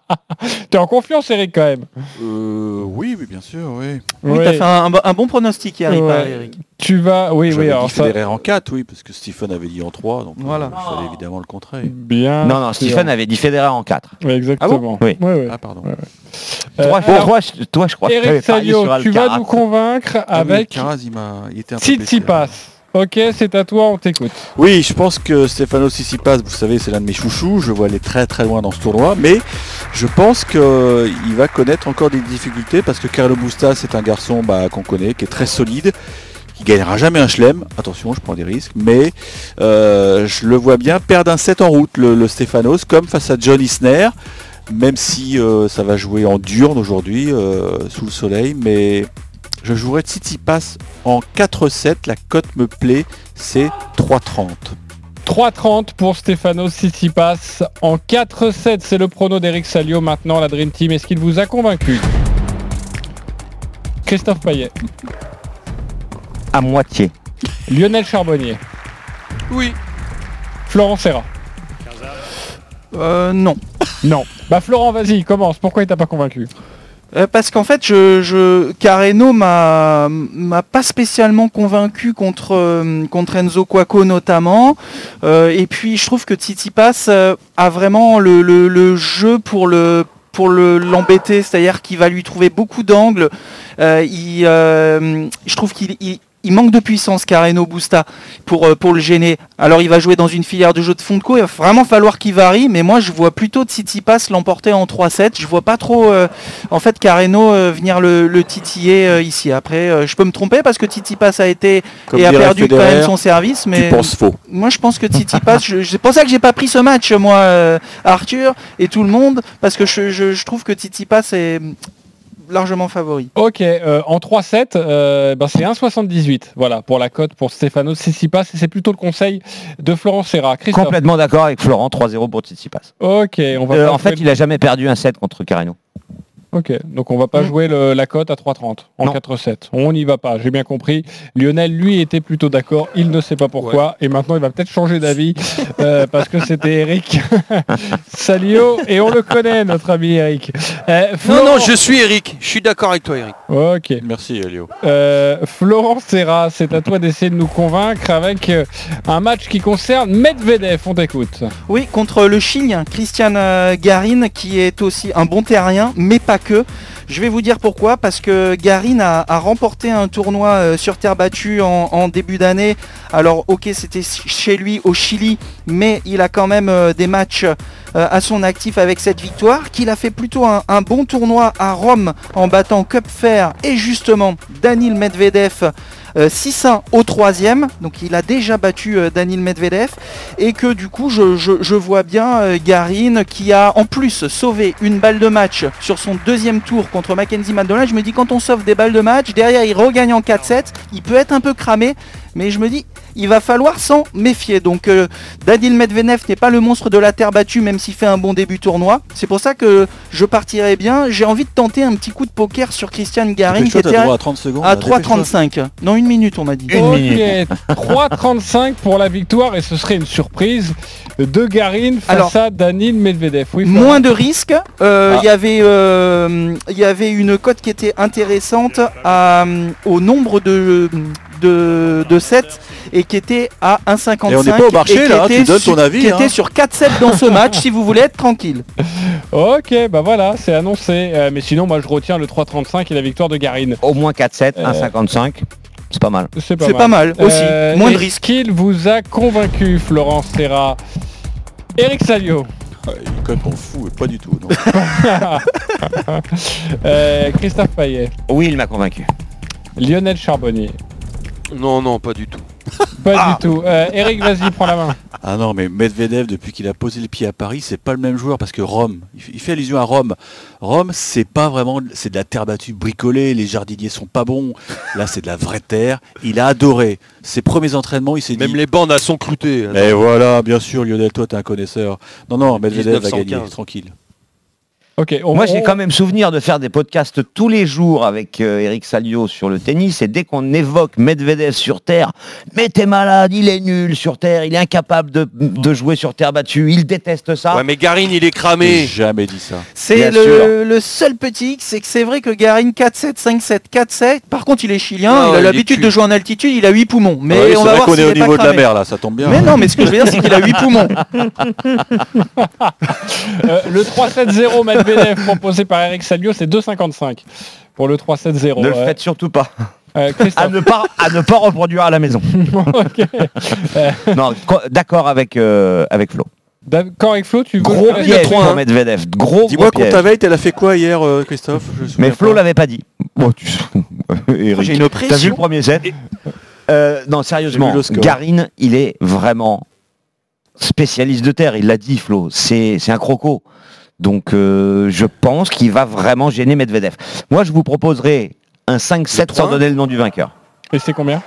T'es en confiance, Eric, quand même Euh, oui, oui, bien sûr, oui. Oui, Ouais. t'as fait un, un bon- pronostic hier, il Ouais. paraît, Eric. Tu vas... Oui, J'avais oui, dit alors ça... Federer en 4, oui, parce que Stephen avait dit en 3, donc euh, Voilà. il fallait évidemment le contrer. Bien. Non, non, Stephen avait dit Federer en 4. Ouais, exactement. Oui. Ouais, ouais. Ah, pardon. Euh, toi, alors, je- toi, je crois que tu avais Eric parié Salio, sur tu vas nous convaincre Ah avec il il était un. Tsitsipas. Ok, c'est à toi, on t'écoute. Oui, je pense que Stefano Tsitsipas, vous savez, c'est l'un de mes chouchous. Je vois aller très très loin dans ce tournoi, mais je pense qu'il va connaître encore des difficultés parce que Carlo Busta, c'est un garçon bah, qu'on connaît, qui est très solide, qui gagnera jamais un chelem. Attention, je prends des risques, mais euh, je le vois bien perdre un set en route, le, le Stefanos, comme face à John Isner. Même si euh, ça va jouer en diurne aujourd'hui, euh, sous le soleil, mais je jouerai Tsitsipas en 4-7, la cote me plaît, c'est 3-30. 3,30 pour Stefano Tsitsipas en 4-7. C'est le prono d'Eric Salio maintenant, la Dream Team. Est-ce qu'il vous a convaincu? Christophe Payet, À moitié. Lionel Charbonnier, Oui. Florent Serra. Euh, non. Non. Bah Florent, vas-y, commence. Pourquoi il t'a pas convaincu Euh, parce qu'en fait, je, je Carreno m'a pas spécialement convaincu contre euh, contre Enzo Quaco notamment. Euh, et puis je trouve que Tsitsipas euh, a vraiment le, le- jeu pour le pour le l'embêter, c'est-à-dire qu'il va lui trouver beaucoup d'angles. Je trouve qu'il il- manque de puissance Carreno Busta pour, euh, pour le gêner. Alors il va jouer dans une filière de jeu de fond de co, il va vraiment falloir qu'il varie, mais moi je vois plutôt Tsitsipas l'emporter en 3-7. Je vois pas trop euh, en fait Carreno euh, venir le, le titiller euh, ici. Après je peux me tromper parce que Tsitsipas a été Comme et a perdu quand même son service, mais tu penses faux. moi je pense que Tsitsipas, c'est pour ça que j'ai pas pris ce match moi Arthur et tout le monde parce que je, je- je trouve que Tsitsipas est largement favori. Ok, euh, en 3-7, euh, ben c'est 1,78. Voilà, pour la cote pour Stefano Tsitsipas. Et c'est plutôt le conseil de Florent Serra. Christophe. Complètement d'accord avec Florent, 3-0 pour Tsitsipas. Ok, on va Euh, en fait, il a jamais perdu un set contre Carreno. Ok, donc on va pas jouer le- la cote à 3,30 en Non. 4-7. On n'y va pas, j'ai bien compris. Lionel, lui, était plutôt d'accord. Il ne sait pas pourquoi. Et maintenant, il va peut-être changer d'avis euh, parce que c'était Eric Salio. Et on le connaît, notre ami Eric. Euh, Non, Florent- non, je suis Eric. Je suis d'accord avec toi, Eric. Ok. Merci, Elio. Euh, Florent Serra, c'est à toi d'essayer de nous convaincre avec euh, un match qui concerne Medvedev. On t'écoute. Oui, contre le Chilien, Christian Garin, qui est aussi un bon terrien, mais pas que. Je vais vous dire pourquoi, parce que Garin a, remporté un tournoi euh, sur terre battue en, début d'année. Alors ok, c'était chez lui au Chili, mais il a quand même euh, des matchs euh, à son actif avec cette victoire, qu'il a fait plutôt un, un bon tournoi à Rome en battant Cup Fair et justement Danil Medvedev. Euh, 6-1 au troisième, donc il a déjà battu euh, Danil Medvedev, et que du coup je, vois bien euh, Garin qui a en plus sauvé une balle de match sur son deuxième tour contre Mackenzie Madonna. Je me dis quand on sauve des balles de match, derrière il regagne en 4-7, il peut être un peu cramé, mais je me dis il va falloir s'en méfier. Donc euh, Danil Medvedev n'est pas le monstre de la terre battue même s'il fait un bon début tournoi. C'est pour ça que je partirai bien. J'ai envie de tenter un petit coup de poker sur Christian Garin qui était à 30 secondes, à là, dépêche-toi. 3,35. Non, une minute on m'a dit. ok, 3,35 pour la victoire et ce serait une surprise de Garin face Alors, à Danil Medvedev. Oui. Moins de risques. Euh, Il Ah. y avait, euh, il y avait une cote qui était intéressante à, euh, au nombre de, de, de sets et qui était à 1,55. Et on n'est pas au marché, là, était tu donnes sur- ton avis, Qui hein. était sur 4 sets dans ce match si vous voulez être tranquille. Ok, bah voilà, c'est annoncé. Euh, mais sinon, moi, je retiens le 3,35 et la victoire de Garin. Au moins 4-7, Euh, 1,55. C'est pas mal. C'est pas, mal aussi. Moins de est-ce risques. qu'il vous a convaincu, Florence Serra Eric Salio. Ah, Il est complètement fou, pas du tout. non. Euh, Christophe Payet. Oui, il m'a convaincu. Lionel Charbonnier. Non, non, pas du tout. Pas du tout. Euh, Eric, vas-y, prends la main. Ah non, mais Medvedev, depuis qu'il a posé le pied à Paris, c'est pas le même joueur parce que Rome, il fait- allusion à Rome. Rome, c'est pas vraiment, c'est de la terre battue bricolée, les jardiniers sont pas bons. Là, c'est de la vraie terre. Il a adoré. Ses premiers entraînements, il s'est dit. Même les bandes elles sont cloutées. Mais voilà, bien sûr, Lionel, toi, t'es un connaisseur. Non, non, Medvedev va 1915. gagner, tranquille. On- Moi, j'ai on- quand même souvenir de faire des podcasts tous les jours avec euh, Eric Salio sur le tennis. Et dès qu'on évoque Medvedev sur terre, mais t'es malade, il est nul sur terre, il est incapable de, de jouer sur terre battue, il déteste ça. Ouais, mais Garin, il est cramé. Jamais dit ça. C'est le, le seul petit X, c'est que c'est vrai que Garin 4-7, 5-7, 4-7. Par contre, il est chilien, Ah, il a l'habitude de jouer en altitude, il a 8 poumons. Mais Ah oui, on c'est va vrai voir qu'on s'il est au est niveau de la mer là, ça tombe bien. Mais non, mais ce que je veux dire, c'est qu'il a 8 poumons. Euh, le 3-7-0 Medvedev proposé par Eric Salio, c'est 2,55 pour le 3-7-0. ne le faites surtout pas. euh, À ne pas, à ne pas reproduire à la maison. Non, co- d'accord avec, euh, avec Flo. D'accord avec Flo, tu veux Gros piège pour hein. Medvedev. Gros, gros Dis-moi, piège. Contaveit, elle a fait quoi hier, euh, Christophe? Mais Flo l'avait pas dit. Bon, tu... Eric, J'ai une T'as vu pression. le premier set? Euh, Non, sérieusement, vu le score. Garin, il est vraiment spécialiste de terre. Il l'a dit, Flo. C'est c'est un croco. Donc, euh, je pense qu'il va vraiment gêner Medvedev. Moi, je vous proposerai un 5-7 sans 3-1. donner le nom du vainqueur. Et c'est combien?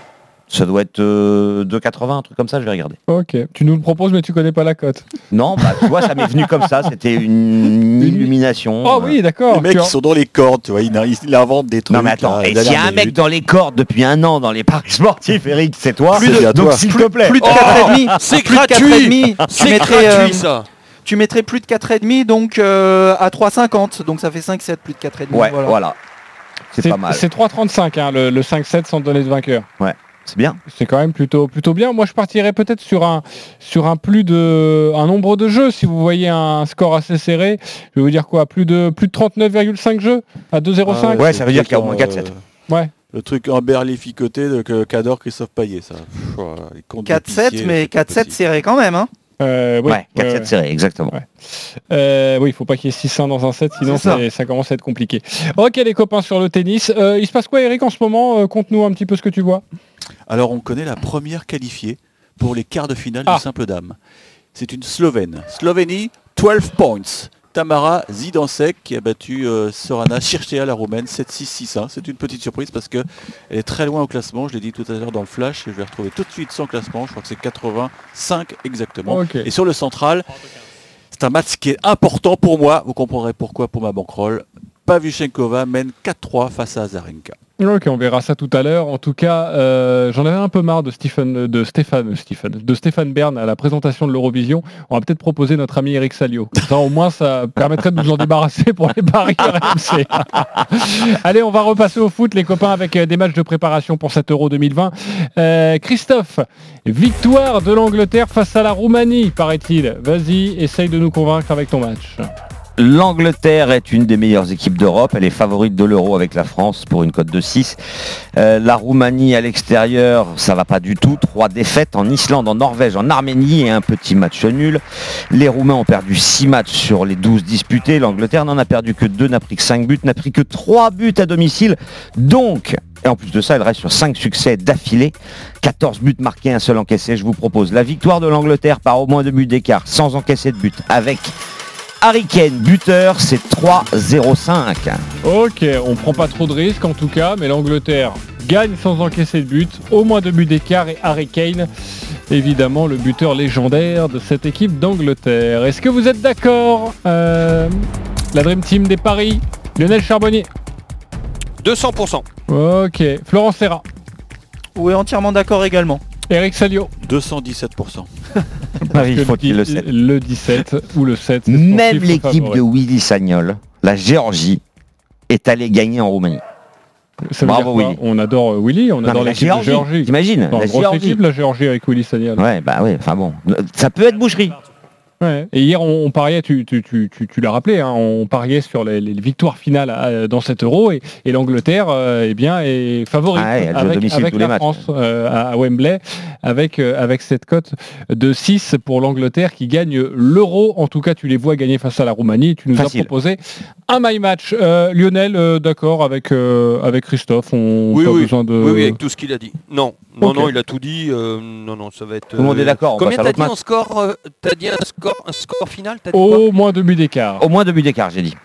Ça doit être euh, 2,80, un truc comme ça, je vais regarder. Ok. Tu nous le proposes, mais tu connais pas la cote. Non, bah, tu vois, ça m'est venu comme ça. C'était une illumination. Oh oui, d'accord. Les mecs, ils sont dans les cordes, tu vois, ils, inventent des trucs. Non mais attends, là, et s'il y a un mec dans les cordes depuis un an dans les parcs sportifs, Eric, c'est toi. Plus de- Donc toi. s'il te plaît. Plus de Oh, 4,5. c'est plus de gratuit. 4,5. Tu C'est gratuit, euh, ça. Tu mettrais plus de 4,5 donc euh, à 3,50. Donc ça fait 5-7 plus de 4,5. Ouais, voilà. voilà. C'est pas mal. C'est 3,35 hein, le, le 5-7 sans donner de vainqueur. Ouais, c'est bien. C'est quand même plutôt plutôt bien. Moi, je partirais peut-être sur un sur un plus de un nombre de jeux. Si vous voyez un score assez serré, je vais vous dire quoi, plus de plus de 39,5 jeux à 2,05. Ah Ouais, ça veut dire qu'il y a au moins euh, 4-7. Ouais. Le truc en berlificoté de que- qu'adore Christophe Payet, ça. Pff, voilà, les comptes 4-7, d'épicier, mais c'est pas 4-7 possible. serré quand même. Hein. Euh, oui, Ouais, 4-7 ouais, serré, exactement. ouais. Euh, oui, il faut pas qu'il y ait 6-1 dans un set, sinon ça. ça. ça commence à être compliqué. Ok, les copains sur le tennis. Euh, il se passe quoi, Eric, en ce moment? Euh, Conte-nous un petit peu ce que tu vois. Alors on connaît la première qualifiée pour les quarts de finale Ah. du simple dame. C'est une Slovène. Slovénie, 12 points. Tamara Zidansek qui a battu euh, Sorana Circea, la roumaine, 7-6-6-1. C'est une petite surprise parce que elle est très loin au classement. Je l'ai dit tout à l'heure dans le flash et je vais retrouver tout de suite son classement. Je crois que c'est 85 exactement. Et sur le central, c'est un match qui est important pour moi. Vous comprendrez pourquoi pour ma bankroll. Pavlyuchenkova mène 4-3 face à Azarenka. Ok, on verra ça tout à l'heure. En tout cas, euh, j'en avais un peu marre de Stephen, de Stéphane, de Stéphane Bern à la présentation de l'Eurovision. On va peut-être proposer notre ami Eric Salio. Ça, au moins, ça permettrait de nous en débarrasser pour les paris. Allez, on va repasser au foot, les copains, avec euh, des matchs de préparation pour cet Euro 2020. Euh, Christophe, victoire de l'Angleterre face à la Roumanie, paraît-il. Vas-y, essaye de nous convaincre avec ton match. L'Angleterre est une des meilleures équipes d'Europe. Elle est favorite de l'euro avec la France pour une cote de 6. Euh, la Roumanie à l'extérieur, ça va pas du tout. Trois défaites en Islande, en Norvège, en Arménie et un petit match nul. Les Roumains ont perdu 6 matchs sur les 12 disputés. L'Angleterre n'en a perdu que 2, n'a pris que 5 buts, n'a pris que 3 buts à domicile. Donc, et en plus de ça, elle reste sur 5 succès d'affilée. 14 buts marqués, un seul encaissé. Je vous propose la victoire de l'Angleterre par au moins 2 buts d'écart, sans encaisser de but, avec Harry Kane, buteur, c'est 3-0-5. Ok, on prend pas trop de risques en tout cas, mais l'Angleterre gagne sans encaisser de but, au moins deux buts d'écart et Harry Kane, évidemment le buteur légendaire de cette équipe d'Angleterre. Est-ce que vous êtes d'accord Euh, La Dream Team des Paris, Lionel Charbonnier. 200%. Ok, Florence Serra, Oui, entièrement d'accord également. Eric Salio. 217%. Ah oui, Que faut-il le 7. Le 17 ou le 7. c'est son Même l'équipe de Willy Sagnol, la Géorgie, est allée gagner en Roumanie. Ça veut Bravo, dire Willy. On adore euh, Willy, on Non, adore la l'équipe de Géorgie, Géorgie. t'imagines, la grosse Géorgie. équipe la Géorgie avec Willy Sagnol. Ouais, bah oui, enfin bon. Ça peut être boucherie. Ouais. Et hier, on, on pariait, tu, tu, tu, tu, tu l'as rappelé, hein, on pariait sur les, les victoires finales euh, dans cet euro et, et l'Angleterre euh, eh bien, est favorite Ah ouais, avec, la. France euh, à, Wembley avec, euh, avec cette cote de 6 pour l'Angleterre qui gagne l'euro. En tout cas, tu les vois gagner face à la Roumanie. Tu nous Facile. as proposé un my match. Euh, Lionel, euh, d'accord avec, euh, avec Christophe, on Oui, pas oui. besoin de... oui, oui, avec tout ce qu'il a dit. Non, non, non, il a tout dit. euh, non, non, ça va être. Tout le monde est d'accord, Combien t'as dit score T'as dit un score, un score final T'as dit Au moins deux buts d'écart. Au moins deux buts d'écart, j'ai dit.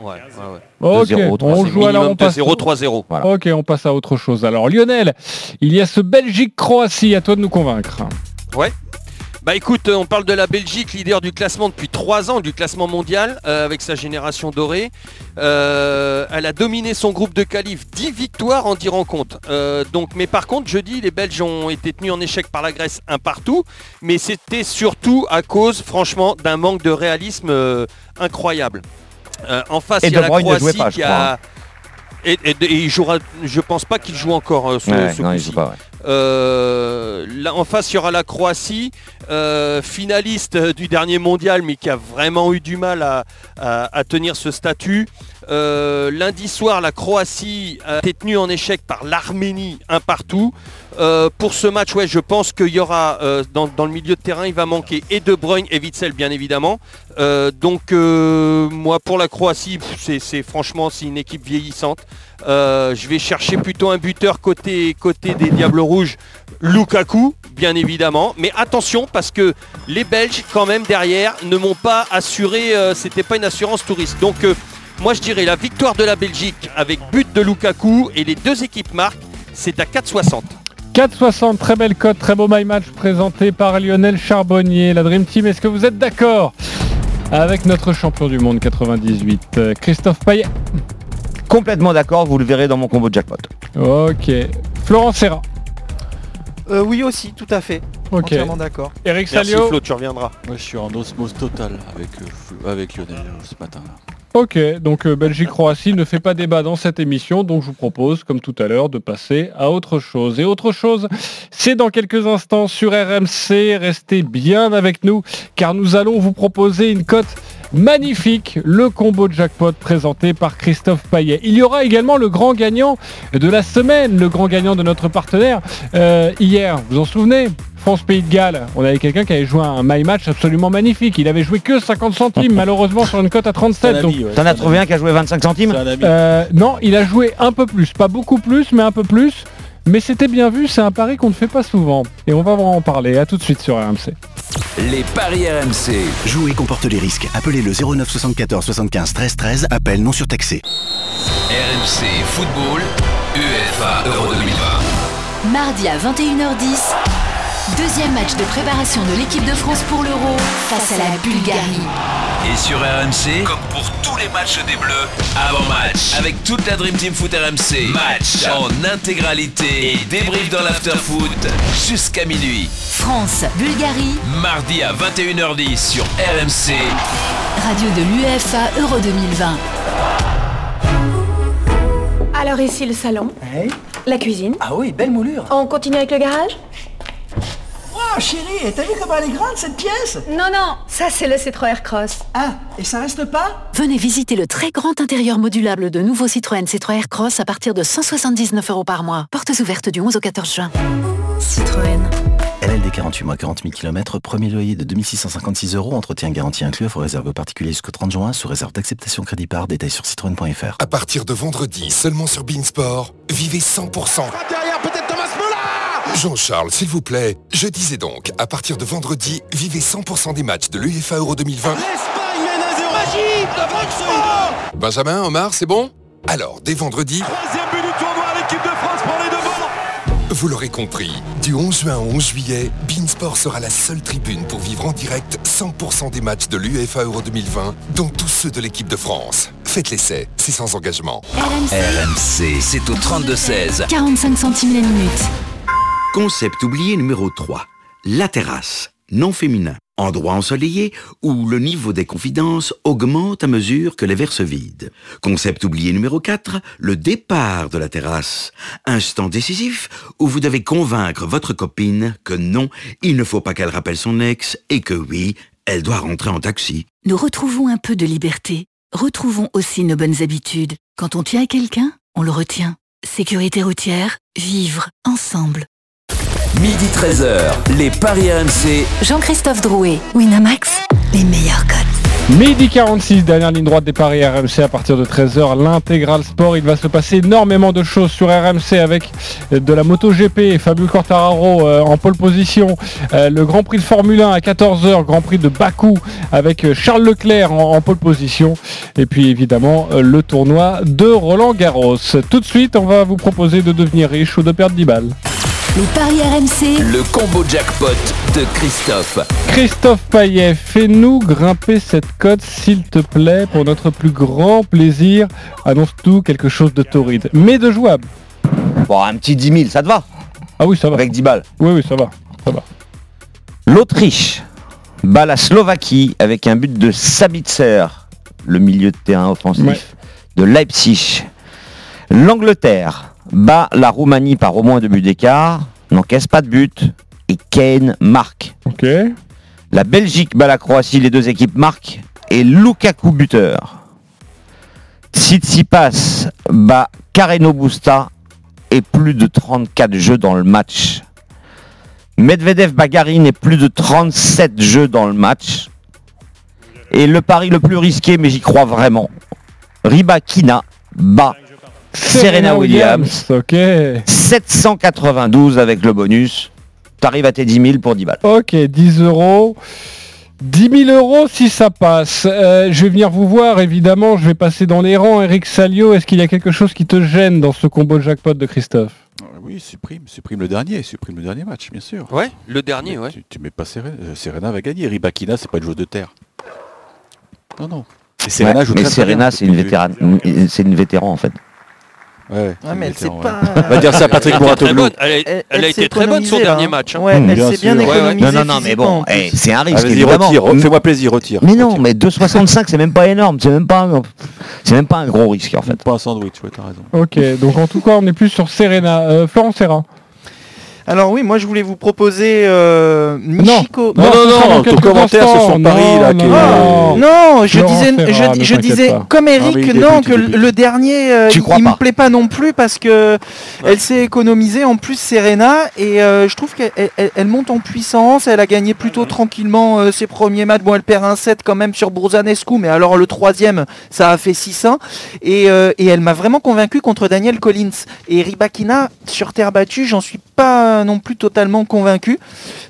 Ouais, ouais, ouais. Ok, 2-0, on joue alors, on passe 0-3-0. Voilà. Ok, on passe à autre chose. Alors Lionel, il y a ce Belgique-Croatie, à toi de nous convaincre. Ouais. Bah écoute, euh, on parle de la Belgique, leader du classement depuis 3 ans, du classement mondial, euh, avec sa génération dorée. Euh, elle a dominé son groupe de qualif, 10 victoires en 10 rencontres. Euh, donc, mais par contre, jeudi, les Belges ont été tenus en échec par la Grèce un partout, mais c'était surtout à cause, franchement, d'un manque de réalisme incroyable. En face, Et il y a la Bruyne Croatie pas, je qui crois, a... hein. Et, et- et il jouera, je pense pas qu'il joue encore euh, ce, Ouais, ce non, il joue pas, ouais. Euh, là, en face, il y aura la Croatie, euh, finaliste du dernier mondial, mais qui a vraiment eu du mal à, à- à tenir ce statut. Euh, lundi soir, la Croatie a été tenue en échec par l'Arménie, un partout. Euh, pour ce match, je pense qu'il y aura euh, dans, le milieu de terrain, il va manquer et De et Witzel, bien évidemment. Euh, donc, euh, moi, pour la Croatie, c'est- franchement, c'est une équipe vieillissante. Euh, je vais chercher plutôt un buteur côté, côté des Diables Rouges, Lukaku, bien évidemment. Mais attention, parce que les Belges, quand même, derrière, ne m'ont pas assuré, euh, c'était pas une assurance touriste. Euh, moi, je dirais la victoire de la Belgique avec but de Lukaku et les deux équipes marquent, c'est à 4,60. 4,60, très belle cote, très beau my match présenté par Lionel Charbonnier. La Dream Team, est-ce que vous êtes d'accord avec notre champion du monde 98, euh, Christophe Payet? Complètement d'accord, vous le verrez dans mon combo de jackpot. Ok. Florent Serra. Euh, oui aussi, tout à fait. Ok. Entièrement d'accord. Eric Merci Salio. Flo, tu reviendras. Moi, je suis en osmose totale avec, euh, avec Lionel euh, ce matin. Ok, donc euh, Belgique-Croatie ne fait pas débat dans cette émission, donc je vous propose, comme tout à l'heure, de passer à autre chose. Et autre chose, c'est dans quelques instants sur RMC. Restez bien avec nous, car nous allons vous proposer une cote magnifique, le combo de jackpot présenté par Christophe Payet. Il y aura également le grand gagnant de la semaine, le grand gagnant de notre partenaire. Euh, hier, vous en souvenez? France-Pays de Galles, on avait quelqu'un qui avait joué un my match absolument magnifique. Il avait joué que 50 centimes, malheureusement sur une cote à 37. donc T'en as trouvé un qui a joué 25 centimes euh, non, il a joué un peu plus, pas beaucoup plus, mais un peu plus. Mais c'était bien vu, c'est un pari qu'on ne fait pas souvent. Et on va en parler. À tout de suite sur RMC. Les paris RMC. Jouer comporte les risques. Appelez le 09 74 75 13 13. Appel non surtaxé. RMC Football. UEFA Euro 2020. Mardi à 21h10, deuxième match de préparation de l'équipe de France pour l'Euro face à la Bulgarie. Et sur RMC, comme pour tous les matchs des Bleus, avant-match. Avec toute la Dream Team Foot RMC. Match en intégralité et débrief dans l'after-foot jusqu'à minuit. France, Bulgarie, Mardi à 21h10 sur RMC. radio de l'UEFA Euro 2020. Alors ici le salon, la cuisine. Ah oui, belle moulure. On continue avec le garage? Oh chérie, t'as vu comment elle est grande cette pièce? Non, non, ça c'est le C3 Cross. Ah, et ça reste pas? Venez visiter le très grand intérieur modulable de nouveau Citroën C3 Aircross à partir de 179 euros par mois. Portes ouvertes du 11 au 14 juin. Citroën. LLD 48 mois 40 000 km, premier loyer de 2656 euros, entretien garantie inclus, offre réserve particulier jusqu'au 30 juin, sous réserve d'acceptation crédit par, détail sur citroën.fr. À partir de vendredi, seulement sur Beansport, vivez 100%. Derrière, peut-être Thomas Jean-Charles, s'il vous plaît, je disais donc, à partir de vendredi, vivez 100% des matchs de l'UEFA Euro 2020. L'Espagne mène à 0 Magie de Francfort Benjamin, Omar, c'est bon? Alors, dès vendredi, Troisième but du tournoi, l'équipe de France prend les devants vous l'aurez compris, du 11 juin au 11 juillet, Beansport sera la seule tribune pour vivre en direct 100% des matchs de l'UEFA Euro 2020, dont tous ceux de l'équipe de France. Faites l'essai, c'est sans engagement. RMC, c'est au 32-16. 45 centimes la minute. Concept oublié numéro 3. La terrasse, non féminin. Endroit ensoleillé où le niveau des confidences augmente à mesure que les verres se vident. Concept oublié numéro 4, le départ de la terrasse. Instant décisif où vous devez convaincre votre copine que non, il ne faut pas qu'elle rappelle son ex et que oui, elle doit rentrer en taxi. Nous retrouvons un peu de liberté. Retrouvons aussi nos bonnes habitudes. Quand on tient à quelqu'un, on le retient. Sécurité routière, vivre ensemble. Midi 13h, les paris RMC. Jean-Christophe Drouet, Winamax, les meilleurs codes. Midi 46, dernière ligne droite des paris RMC à partir de 13h, l'intégral sport. Il va se passer énormément de choses sur RMC avec de la moto GP, Fabio Quartararo euh, en pole position, euh, le Grand Prix de Formule 1 à 14h, Grand Prix de Bakou avec euh, Charles Leclerc en, pole position et puis évidemment le tournoi de Roland Garros. Tout de suite, on va vous proposer de devenir riche ou de perdre 10 balles. Les paris RMC, Le combo jackpot de Christophe. Christophe Payet, fais-nous grimper cette cote s'il te plaît pour notre plus grand plaisir. Annonce-nous quelque chose de torride, mais de jouable. Bon, un petit 10 000, ça te va? Ah oui, ça va. Avec 10 balles. Oui, oui, ça va. Ça va. L'Autriche bat la Slovaquie avec un but de Sabitzer, le milieu de terrain offensif Ouais. de Leipzig. L'Angleterre bat la Roumanie par au moins deux buts d'écart, n'encaisse pas de but et Kane marque. Ok. La Belgique bat la Croatie, les deux équipes marquent et Lukaku buteur. Tsitsipas bat Carreno Busta et plus de 34 jeux dans le match. Medvedev Bagarine et plus de 37 jeux dans le match. Et le pari le plus risqué, mais j'y crois vraiment, Ribakina bat Serena Williams. Ok. 792 avec le bonus. T'arrives à tes 10 000 pour 10 balles. Ok, 10 euros. 10 000 euros si ça passe. Euh, je vais venir vous voir, évidemment. Je vais passer dans les rangs. Eric Salio, est-ce qu'il y a quelque chose qui te gêne dans ce combo jackpot de Christophe? Ah Oui, supprime, supprime le dernier, supprime le dernier match, bien sûr. Ouais, le dernier, ouais. Tu, tu mets pas Serena, euh, Serena va gagner. Ribakina, c'est pas une joueuse de terre. Non, non. Et Serena Ouais, joue mais Serena, c'est une vétérane, c'est une vétéran en fait. Ouais, Ouais, mais elle pas. On va dire ça à Patrick Elle a été très Mouratoglou. bonne. Elle a, Elle- elle a elle été très bonne son dernier là. match. hein. Ouais, Mmh, elle bien s'est bien sûr. Ouais, ouais. économisée. Non, non, non, mais bon, eh, c'est un risque évidemment. retire, Mais- fais-moi plaisir, retire. Mais non, retire. mais 2,65 c'est même pas énorme, c'est même pas c'est même pas un gros risque en fait. Pas un sandwich, ouais, t'as raison. Ok, donc en tout cas, on est plus sur Serena. Euh, Florent Serra. Alors oui, moi je voulais vous proposer euh, Michiko. Non, non, non, dans ton commentaire sur instants. son pari, Non, là, non, qui est- non. Non, je Laurent disais, je, disais comme Ah, Eric, non, que le dernier, euh, il, il me plaît pas non plus parce que elle s'est économisée en plus Serena et euh, je trouve qu'elle elle- elle monte en puissance. Elle a gagné plutôt tranquillement euh, ses premiers matchs. Bon, elle perd un 7 quand même sur Burzanescu, mais alors le troisième, ça a fait 6-1 et, euh, et elle m'a vraiment convaincu contre Daniel Collins et Ribakina sur terre battue. J'en suis pas non plus totalement convaincu.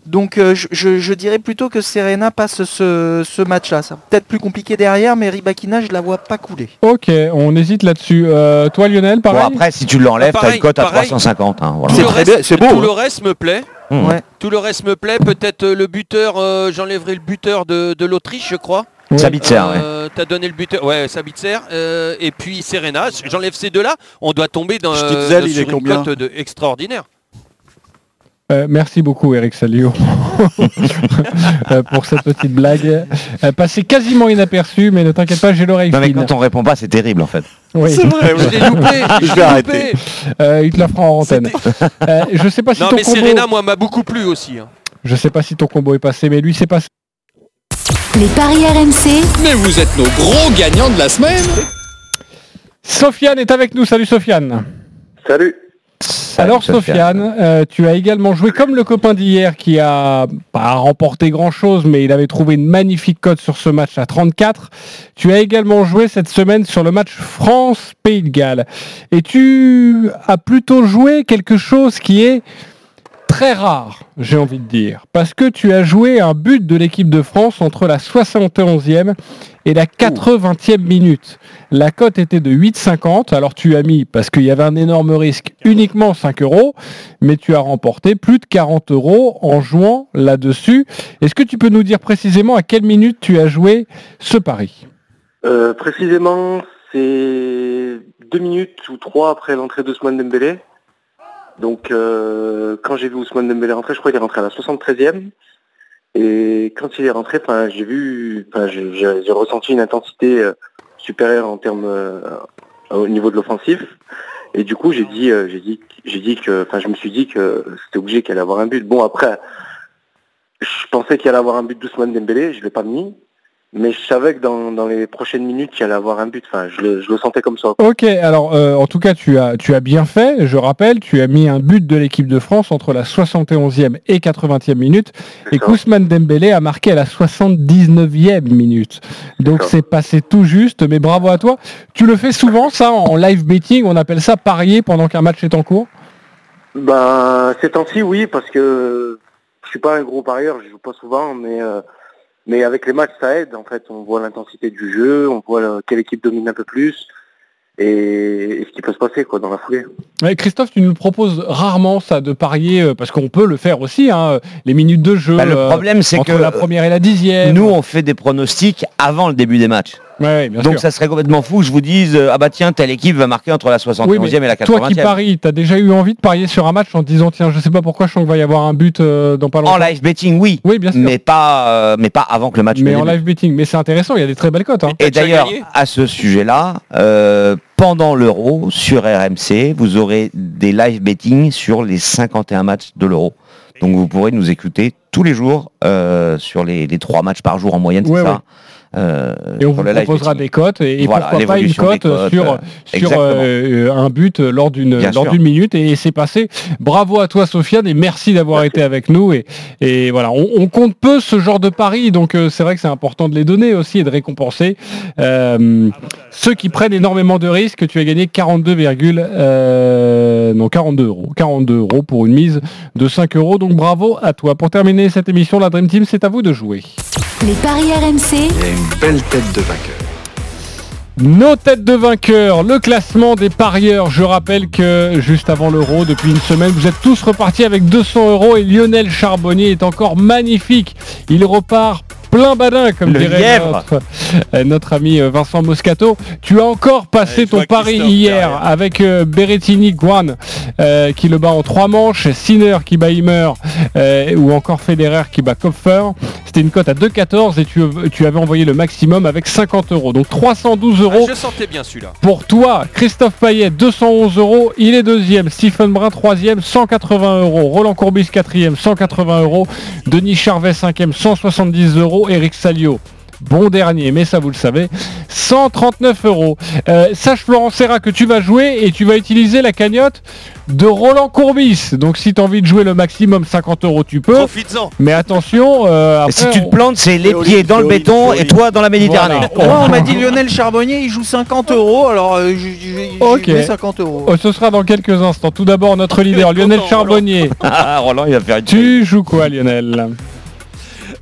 Donc euh, je, je- je dirais plutôt que Serena passe ce, ce match-là. Ça peut-être plus compliqué derrière, mais Ribakina, je la vois pas couler. Ok, on hésite là-dessus. Euh, toi, Lionel, Bon pareil après si tu l'enlèves, t'as Pareil, une cote à pareil. 350. hein, voilà. Très bien, c'est beau, Tout hein. le reste me plaît. Mmh. Ouais. Tout le reste me plaît. Peut-être euh, le buteur, euh, j'enlèverai le buteur de, de l'Autriche, je crois. Ouais. Sabitzer, ouais. Euh, T'as donné le buteur, ouais, Sabitzer, euh, et puis Serena. J'enlève ces deux-là. On doit tomber dans, Stitzel, dans- il sur est une combien cote de extraordinaire. Euh, merci beaucoup Eric Salio euh, pour cette petite blague. Euh, passé quasiment inaperçu, mais ne t'inquiète pas, j'ai l'oreille Non mais fine. quand on répond pas, c'est terrible en fait. Oui. Je l'ai loupé. Je vais arrêter. Euh, il te la fera en antenne. Euh, je sais pas si Non ton mais combo, Serena, moi, m'a beaucoup plu aussi. hein. je sais pas si ton combo est passé, mais lui c'est passé. les paris RMC, Mais vous êtes nos gros gagnants de la semaine. Sofiane est avec nous. Salut Sofiane. Salut. Alors Sofiane, euh, tu as également joué comme le copain d'hier qui a pas remporté grand chose, mais il avait trouvé une magnifique cote sur ce match à 34. Tu as également joué cette semaine sur le match France-Pays de Galles. Et tu as plutôt joué quelque chose qui est très rare, j'ai envie de dire, parce que tu as joué un but de l'équipe de France entre la 71e et la 80e minute. La cote était de 8,50, alors tu as mis, parce qu'il y avait un énorme risque, uniquement 5 euros, mais tu as remporté plus de 40 euros en jouant là-dessus. Est-ce que tu peux nous dire précisément à quelle minute tu as joué ce pari? Euh, précisément, c'est deux minutes ou trois après l'entrée d'Ousmane Dembélé. Donc, euh, quand j'ai vu Ousmane Dembélé rentrer, je crois qu'il est rentré à la 73e. Et quand il est rentré, j'ai vu, j'ai ressenti une intensité euh, supérieure en termes euh, au niveau de l'offensif. Et du coup, j'ai dit, euh, j'ai dit, j'ai dit que, enfin, je me suis dit que c'était obligé qu'il allait avoir un but. Bon, après, je pensais qu'il allait avoir un but d'Ousmane Dembélé, je l'ai pas mis. Mais je savais que dans, dans les prochaines minutes, il allait avoir un but. Enfin, je le, je le sentais comme ça. Ok, alors euh, en tout cas tu as, tu as bien fait, je rappelle, tu as mis un but de l'équipe de France entre la 71e et 80e minute et Kousman Dembélé a marqué à la 79e minute. Donc c'est passé tout juste, mais bravo à toi. Tu le fais souvent ça en live betting, on appelle ça parier pendant qu'un match est en cours? Ben, ces temps-ci, oui, parce que je suis pas un gros parieur, je joue pas souvent, mais euh, mais avec les matchs, ça aide. En fait, on voit l'intensité du jeu, on voit euh, quelle équipe domine un peu plus. et, et ce qui peut se passer quoi dans la foulée. Ouais, Christophe, tu nous proposes rarement ça de parier, euh, parce qu'on peut le faire aussi, hein, les minutes de jeu. Bah, le euh, problème, c'est entre que la première et la dixième. Nous, on fait des pronostics avant le début des matchs. Ouais, bien Donc sûr. ça serait complètement fou que je vous dise euh, ah bah tiens telle équipe va marquer entre la 71e Oui, mais et la 80e. toi qui paries, t'as déjà eu envie de parier sur un match en te disant tiens, je sais pas pourquoi je sens qu'il va y avoir un but euh, dans pas longtemps. En live betting oui. Oui, bien sûr. Mais pas euh, mais pas avant que le match Mais en live betting, mais c'est intéressant, il y a des très belles cotes. hein. Et d'ailleurs, à ce sujet-là, euh, pendant l'Euro, sur RMC, vous aurez des live betting sur les 51 matchs de l'Euro. Donc vous pourrez nous écouter tous les jours euh, sur les, les trois matchs par jour en moyenne, c'est Ouais, ça Euh, Et on vous le proposera des cotes et, et Voilà, pourquoi pas une cote sur, euh, sur euh, un but lors d'une minute. Et c'est passé. Bravo à toi Sofiane et merci d'avoir été avec nous. Et, et voilà on, on compte peu ce genre de paris. Donc euh, c'est vrai que c'est important de les donner aussi et de récompenser ceux qui prennent énormément de risques. Tu as gagné 42, euh, non 42 euros. 42 euros pour une mise de 5 euros. Donc bravo à toi. Pour terminer cette émission la Dream Team c'est à vous de jouer. Les paris RMC, Il y a une belle tête de vainqueur. Nos têtes de vainqueurs, le classement des parieurs. Je rappelle que juste avant l'euro, depuis une semaine, vous êtes tous repartis avec 200 euros et Lionel Charbonnier est encore magnifique. Il repart plein badin, comme Le dirait notre, euh, notre ami euh, Vincent Moscato. Tu as encore passé ton pari hier avec euh, Berrettini Guan euh, qui le bat en trois manches, Sinner qui bat Himmer euh, ou encore Federer qui bat Kopfer. C'était une cote à 2,14 et tu, tu avais envoyé le maximum avec 50 euros. Donc 312 euros. Ah, je sentais bien celui-là. Pour toi, Christophe Payet, 211 euros, il est deuxième. Stephen Brun, troisième, 180 euros. Roland Courbis, quatrième, 180 euros. Denis Charvet, cinquième, 170 euros. Eric Salio, bon dernier, mais ça vous le savez, 139 euros. Euh, sache Florent Serra que tu vas jouer et tu vas utiliser la cagnotte de Roland Courbis. Donc si tu as envie de jouer le maximum 50 euros, tu peux. Profites-en. Mais attention, euh, après, si tu te plantes, c'est les pieds dans le béton et toi dans la Méditerranée. Moi, on m'a dit Lionel Charbonnier, il joue 50 euros, alors euh, j'ai j'ai- j'ai Ok. mis 50 euros. Oh, ce sera dans quelques instants. Tout d'abord, notre leader, Lionel Charbonnier. Ah, Roland, il va faire une Tu joues quoi, Lionel?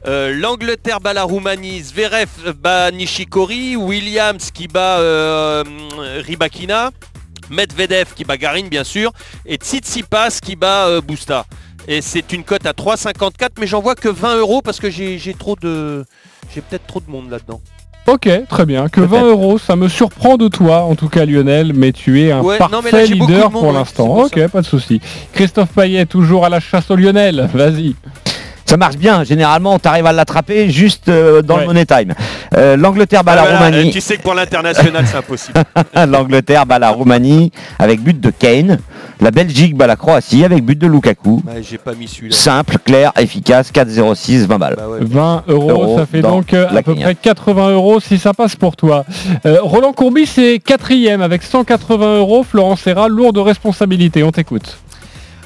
Euh, L'Angleterre bat la Roumanie, Zverev bat Nishikori, Williams qui bat euh, Ribakina, Medvedev qui bat Garin bien sûr, et Tsitsipas qui bat euh, Busta. Et c'est une cote à 3,54, mais j'en vois que 20 euros parce que j'ai trop de... J'ai peut-être trop de monde là-dedans. Ok, très bien. Que 20 euros, ça me surprend de toi, en tout cas Lionel, mais tu es un Ouais, parfait non, là, leader monde, pour l'instant. Ok, pas de souci. Christophe Payet, toujours à la chasse au Lionel. Vas-y. Ça marche bien, généralement tu arrives à l'attraper juste euh, dans Ouais. le money time. Euh, L'Angleterre bat la Ah, voilà, Roumanie. euh, tu sais que pour l'international c'est impossible. L'Angleterre bat la Roumanie avec but de Kane. La Belgique bat la Croatie avec but de Lukaku. Ouais, j'ai pas mis celui-là. Simple, clair, efficace, 4-0-6, 20 balles. Bah ouais. 20 euros, Euros ça fait donc la à peu près 80 euros si ça passe pour toi. Euh, Roland Courbis c'est quatrième avec 180 euros. Florent Serra, lourde responsabilité. On t'écoute.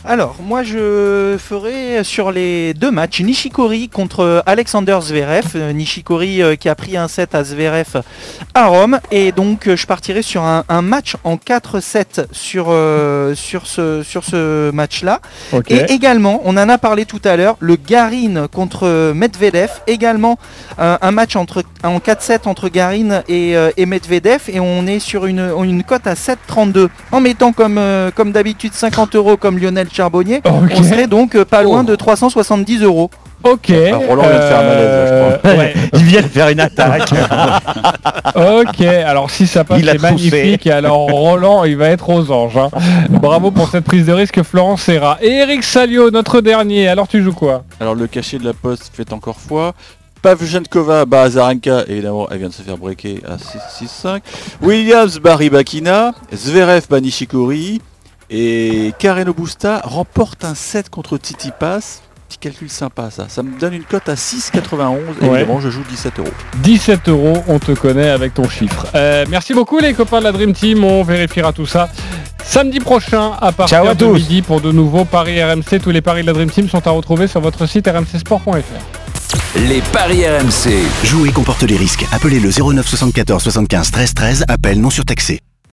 Alors, moi je ferai sur les deux matchs Nishikori contre Alexander Zverev. Euh, Nishikori euh, qui a pris un set à Zverev à Rome. Et donc euh, je partirai sur un, un match en 4-7 sur, euh, sur ce, sur ce match-là. Et également, on en a parlé tout à l'heure, le Garin contre Medvedev. Également euh, un match entre, en 4-7 entre Garin et, euh, et Medvedev. Et on est sur une, une cote à 7,32. En mettant comme, euh, comme d'habitude 50 euros comme Lionel Charbonnier, on serait donc euh, pas loin de 370 euros. Ok. Ah, Roland vient de faire un malaise, là, je Euh, crois. ouais. Il vient de faire une attaque. Ok, alors si ça passe, c'est magnifique. Et alors Roland, il va être aux anges. hein. Bravo pour cette prise de risque, Florent Serra. Et Eric Salio, notre dernier. Alors tu joues quoi? Alors le cachet de la poste fait encore foi. Pavljenkova bat Azarenka, évidemment elle vient de se faire breaker à 6-5. Williams bat Rybakina, Zverev bat Nishikori et Karen Busta remporte un set contre Tsitsipas. Petit calcul sympa ça, ça me donne une cote à 6,91 et Ouais. évidemment je joue 17 euros. 17 euros, on te connaît avec ton chiffre. Euh, merci beaucoup les copains de la Dream Team, on vérifiera tout ça samedi prochain à partir Ciao à de tous. midi pour de nouveaux paris RMC. Tous les paris de la Dream Team sont à retrouver sur votre site rmcsport.fr. Les paris RMC. Jouer comporte les risques. Appelez le 09 74 75 13 13. Appel non surtaxé.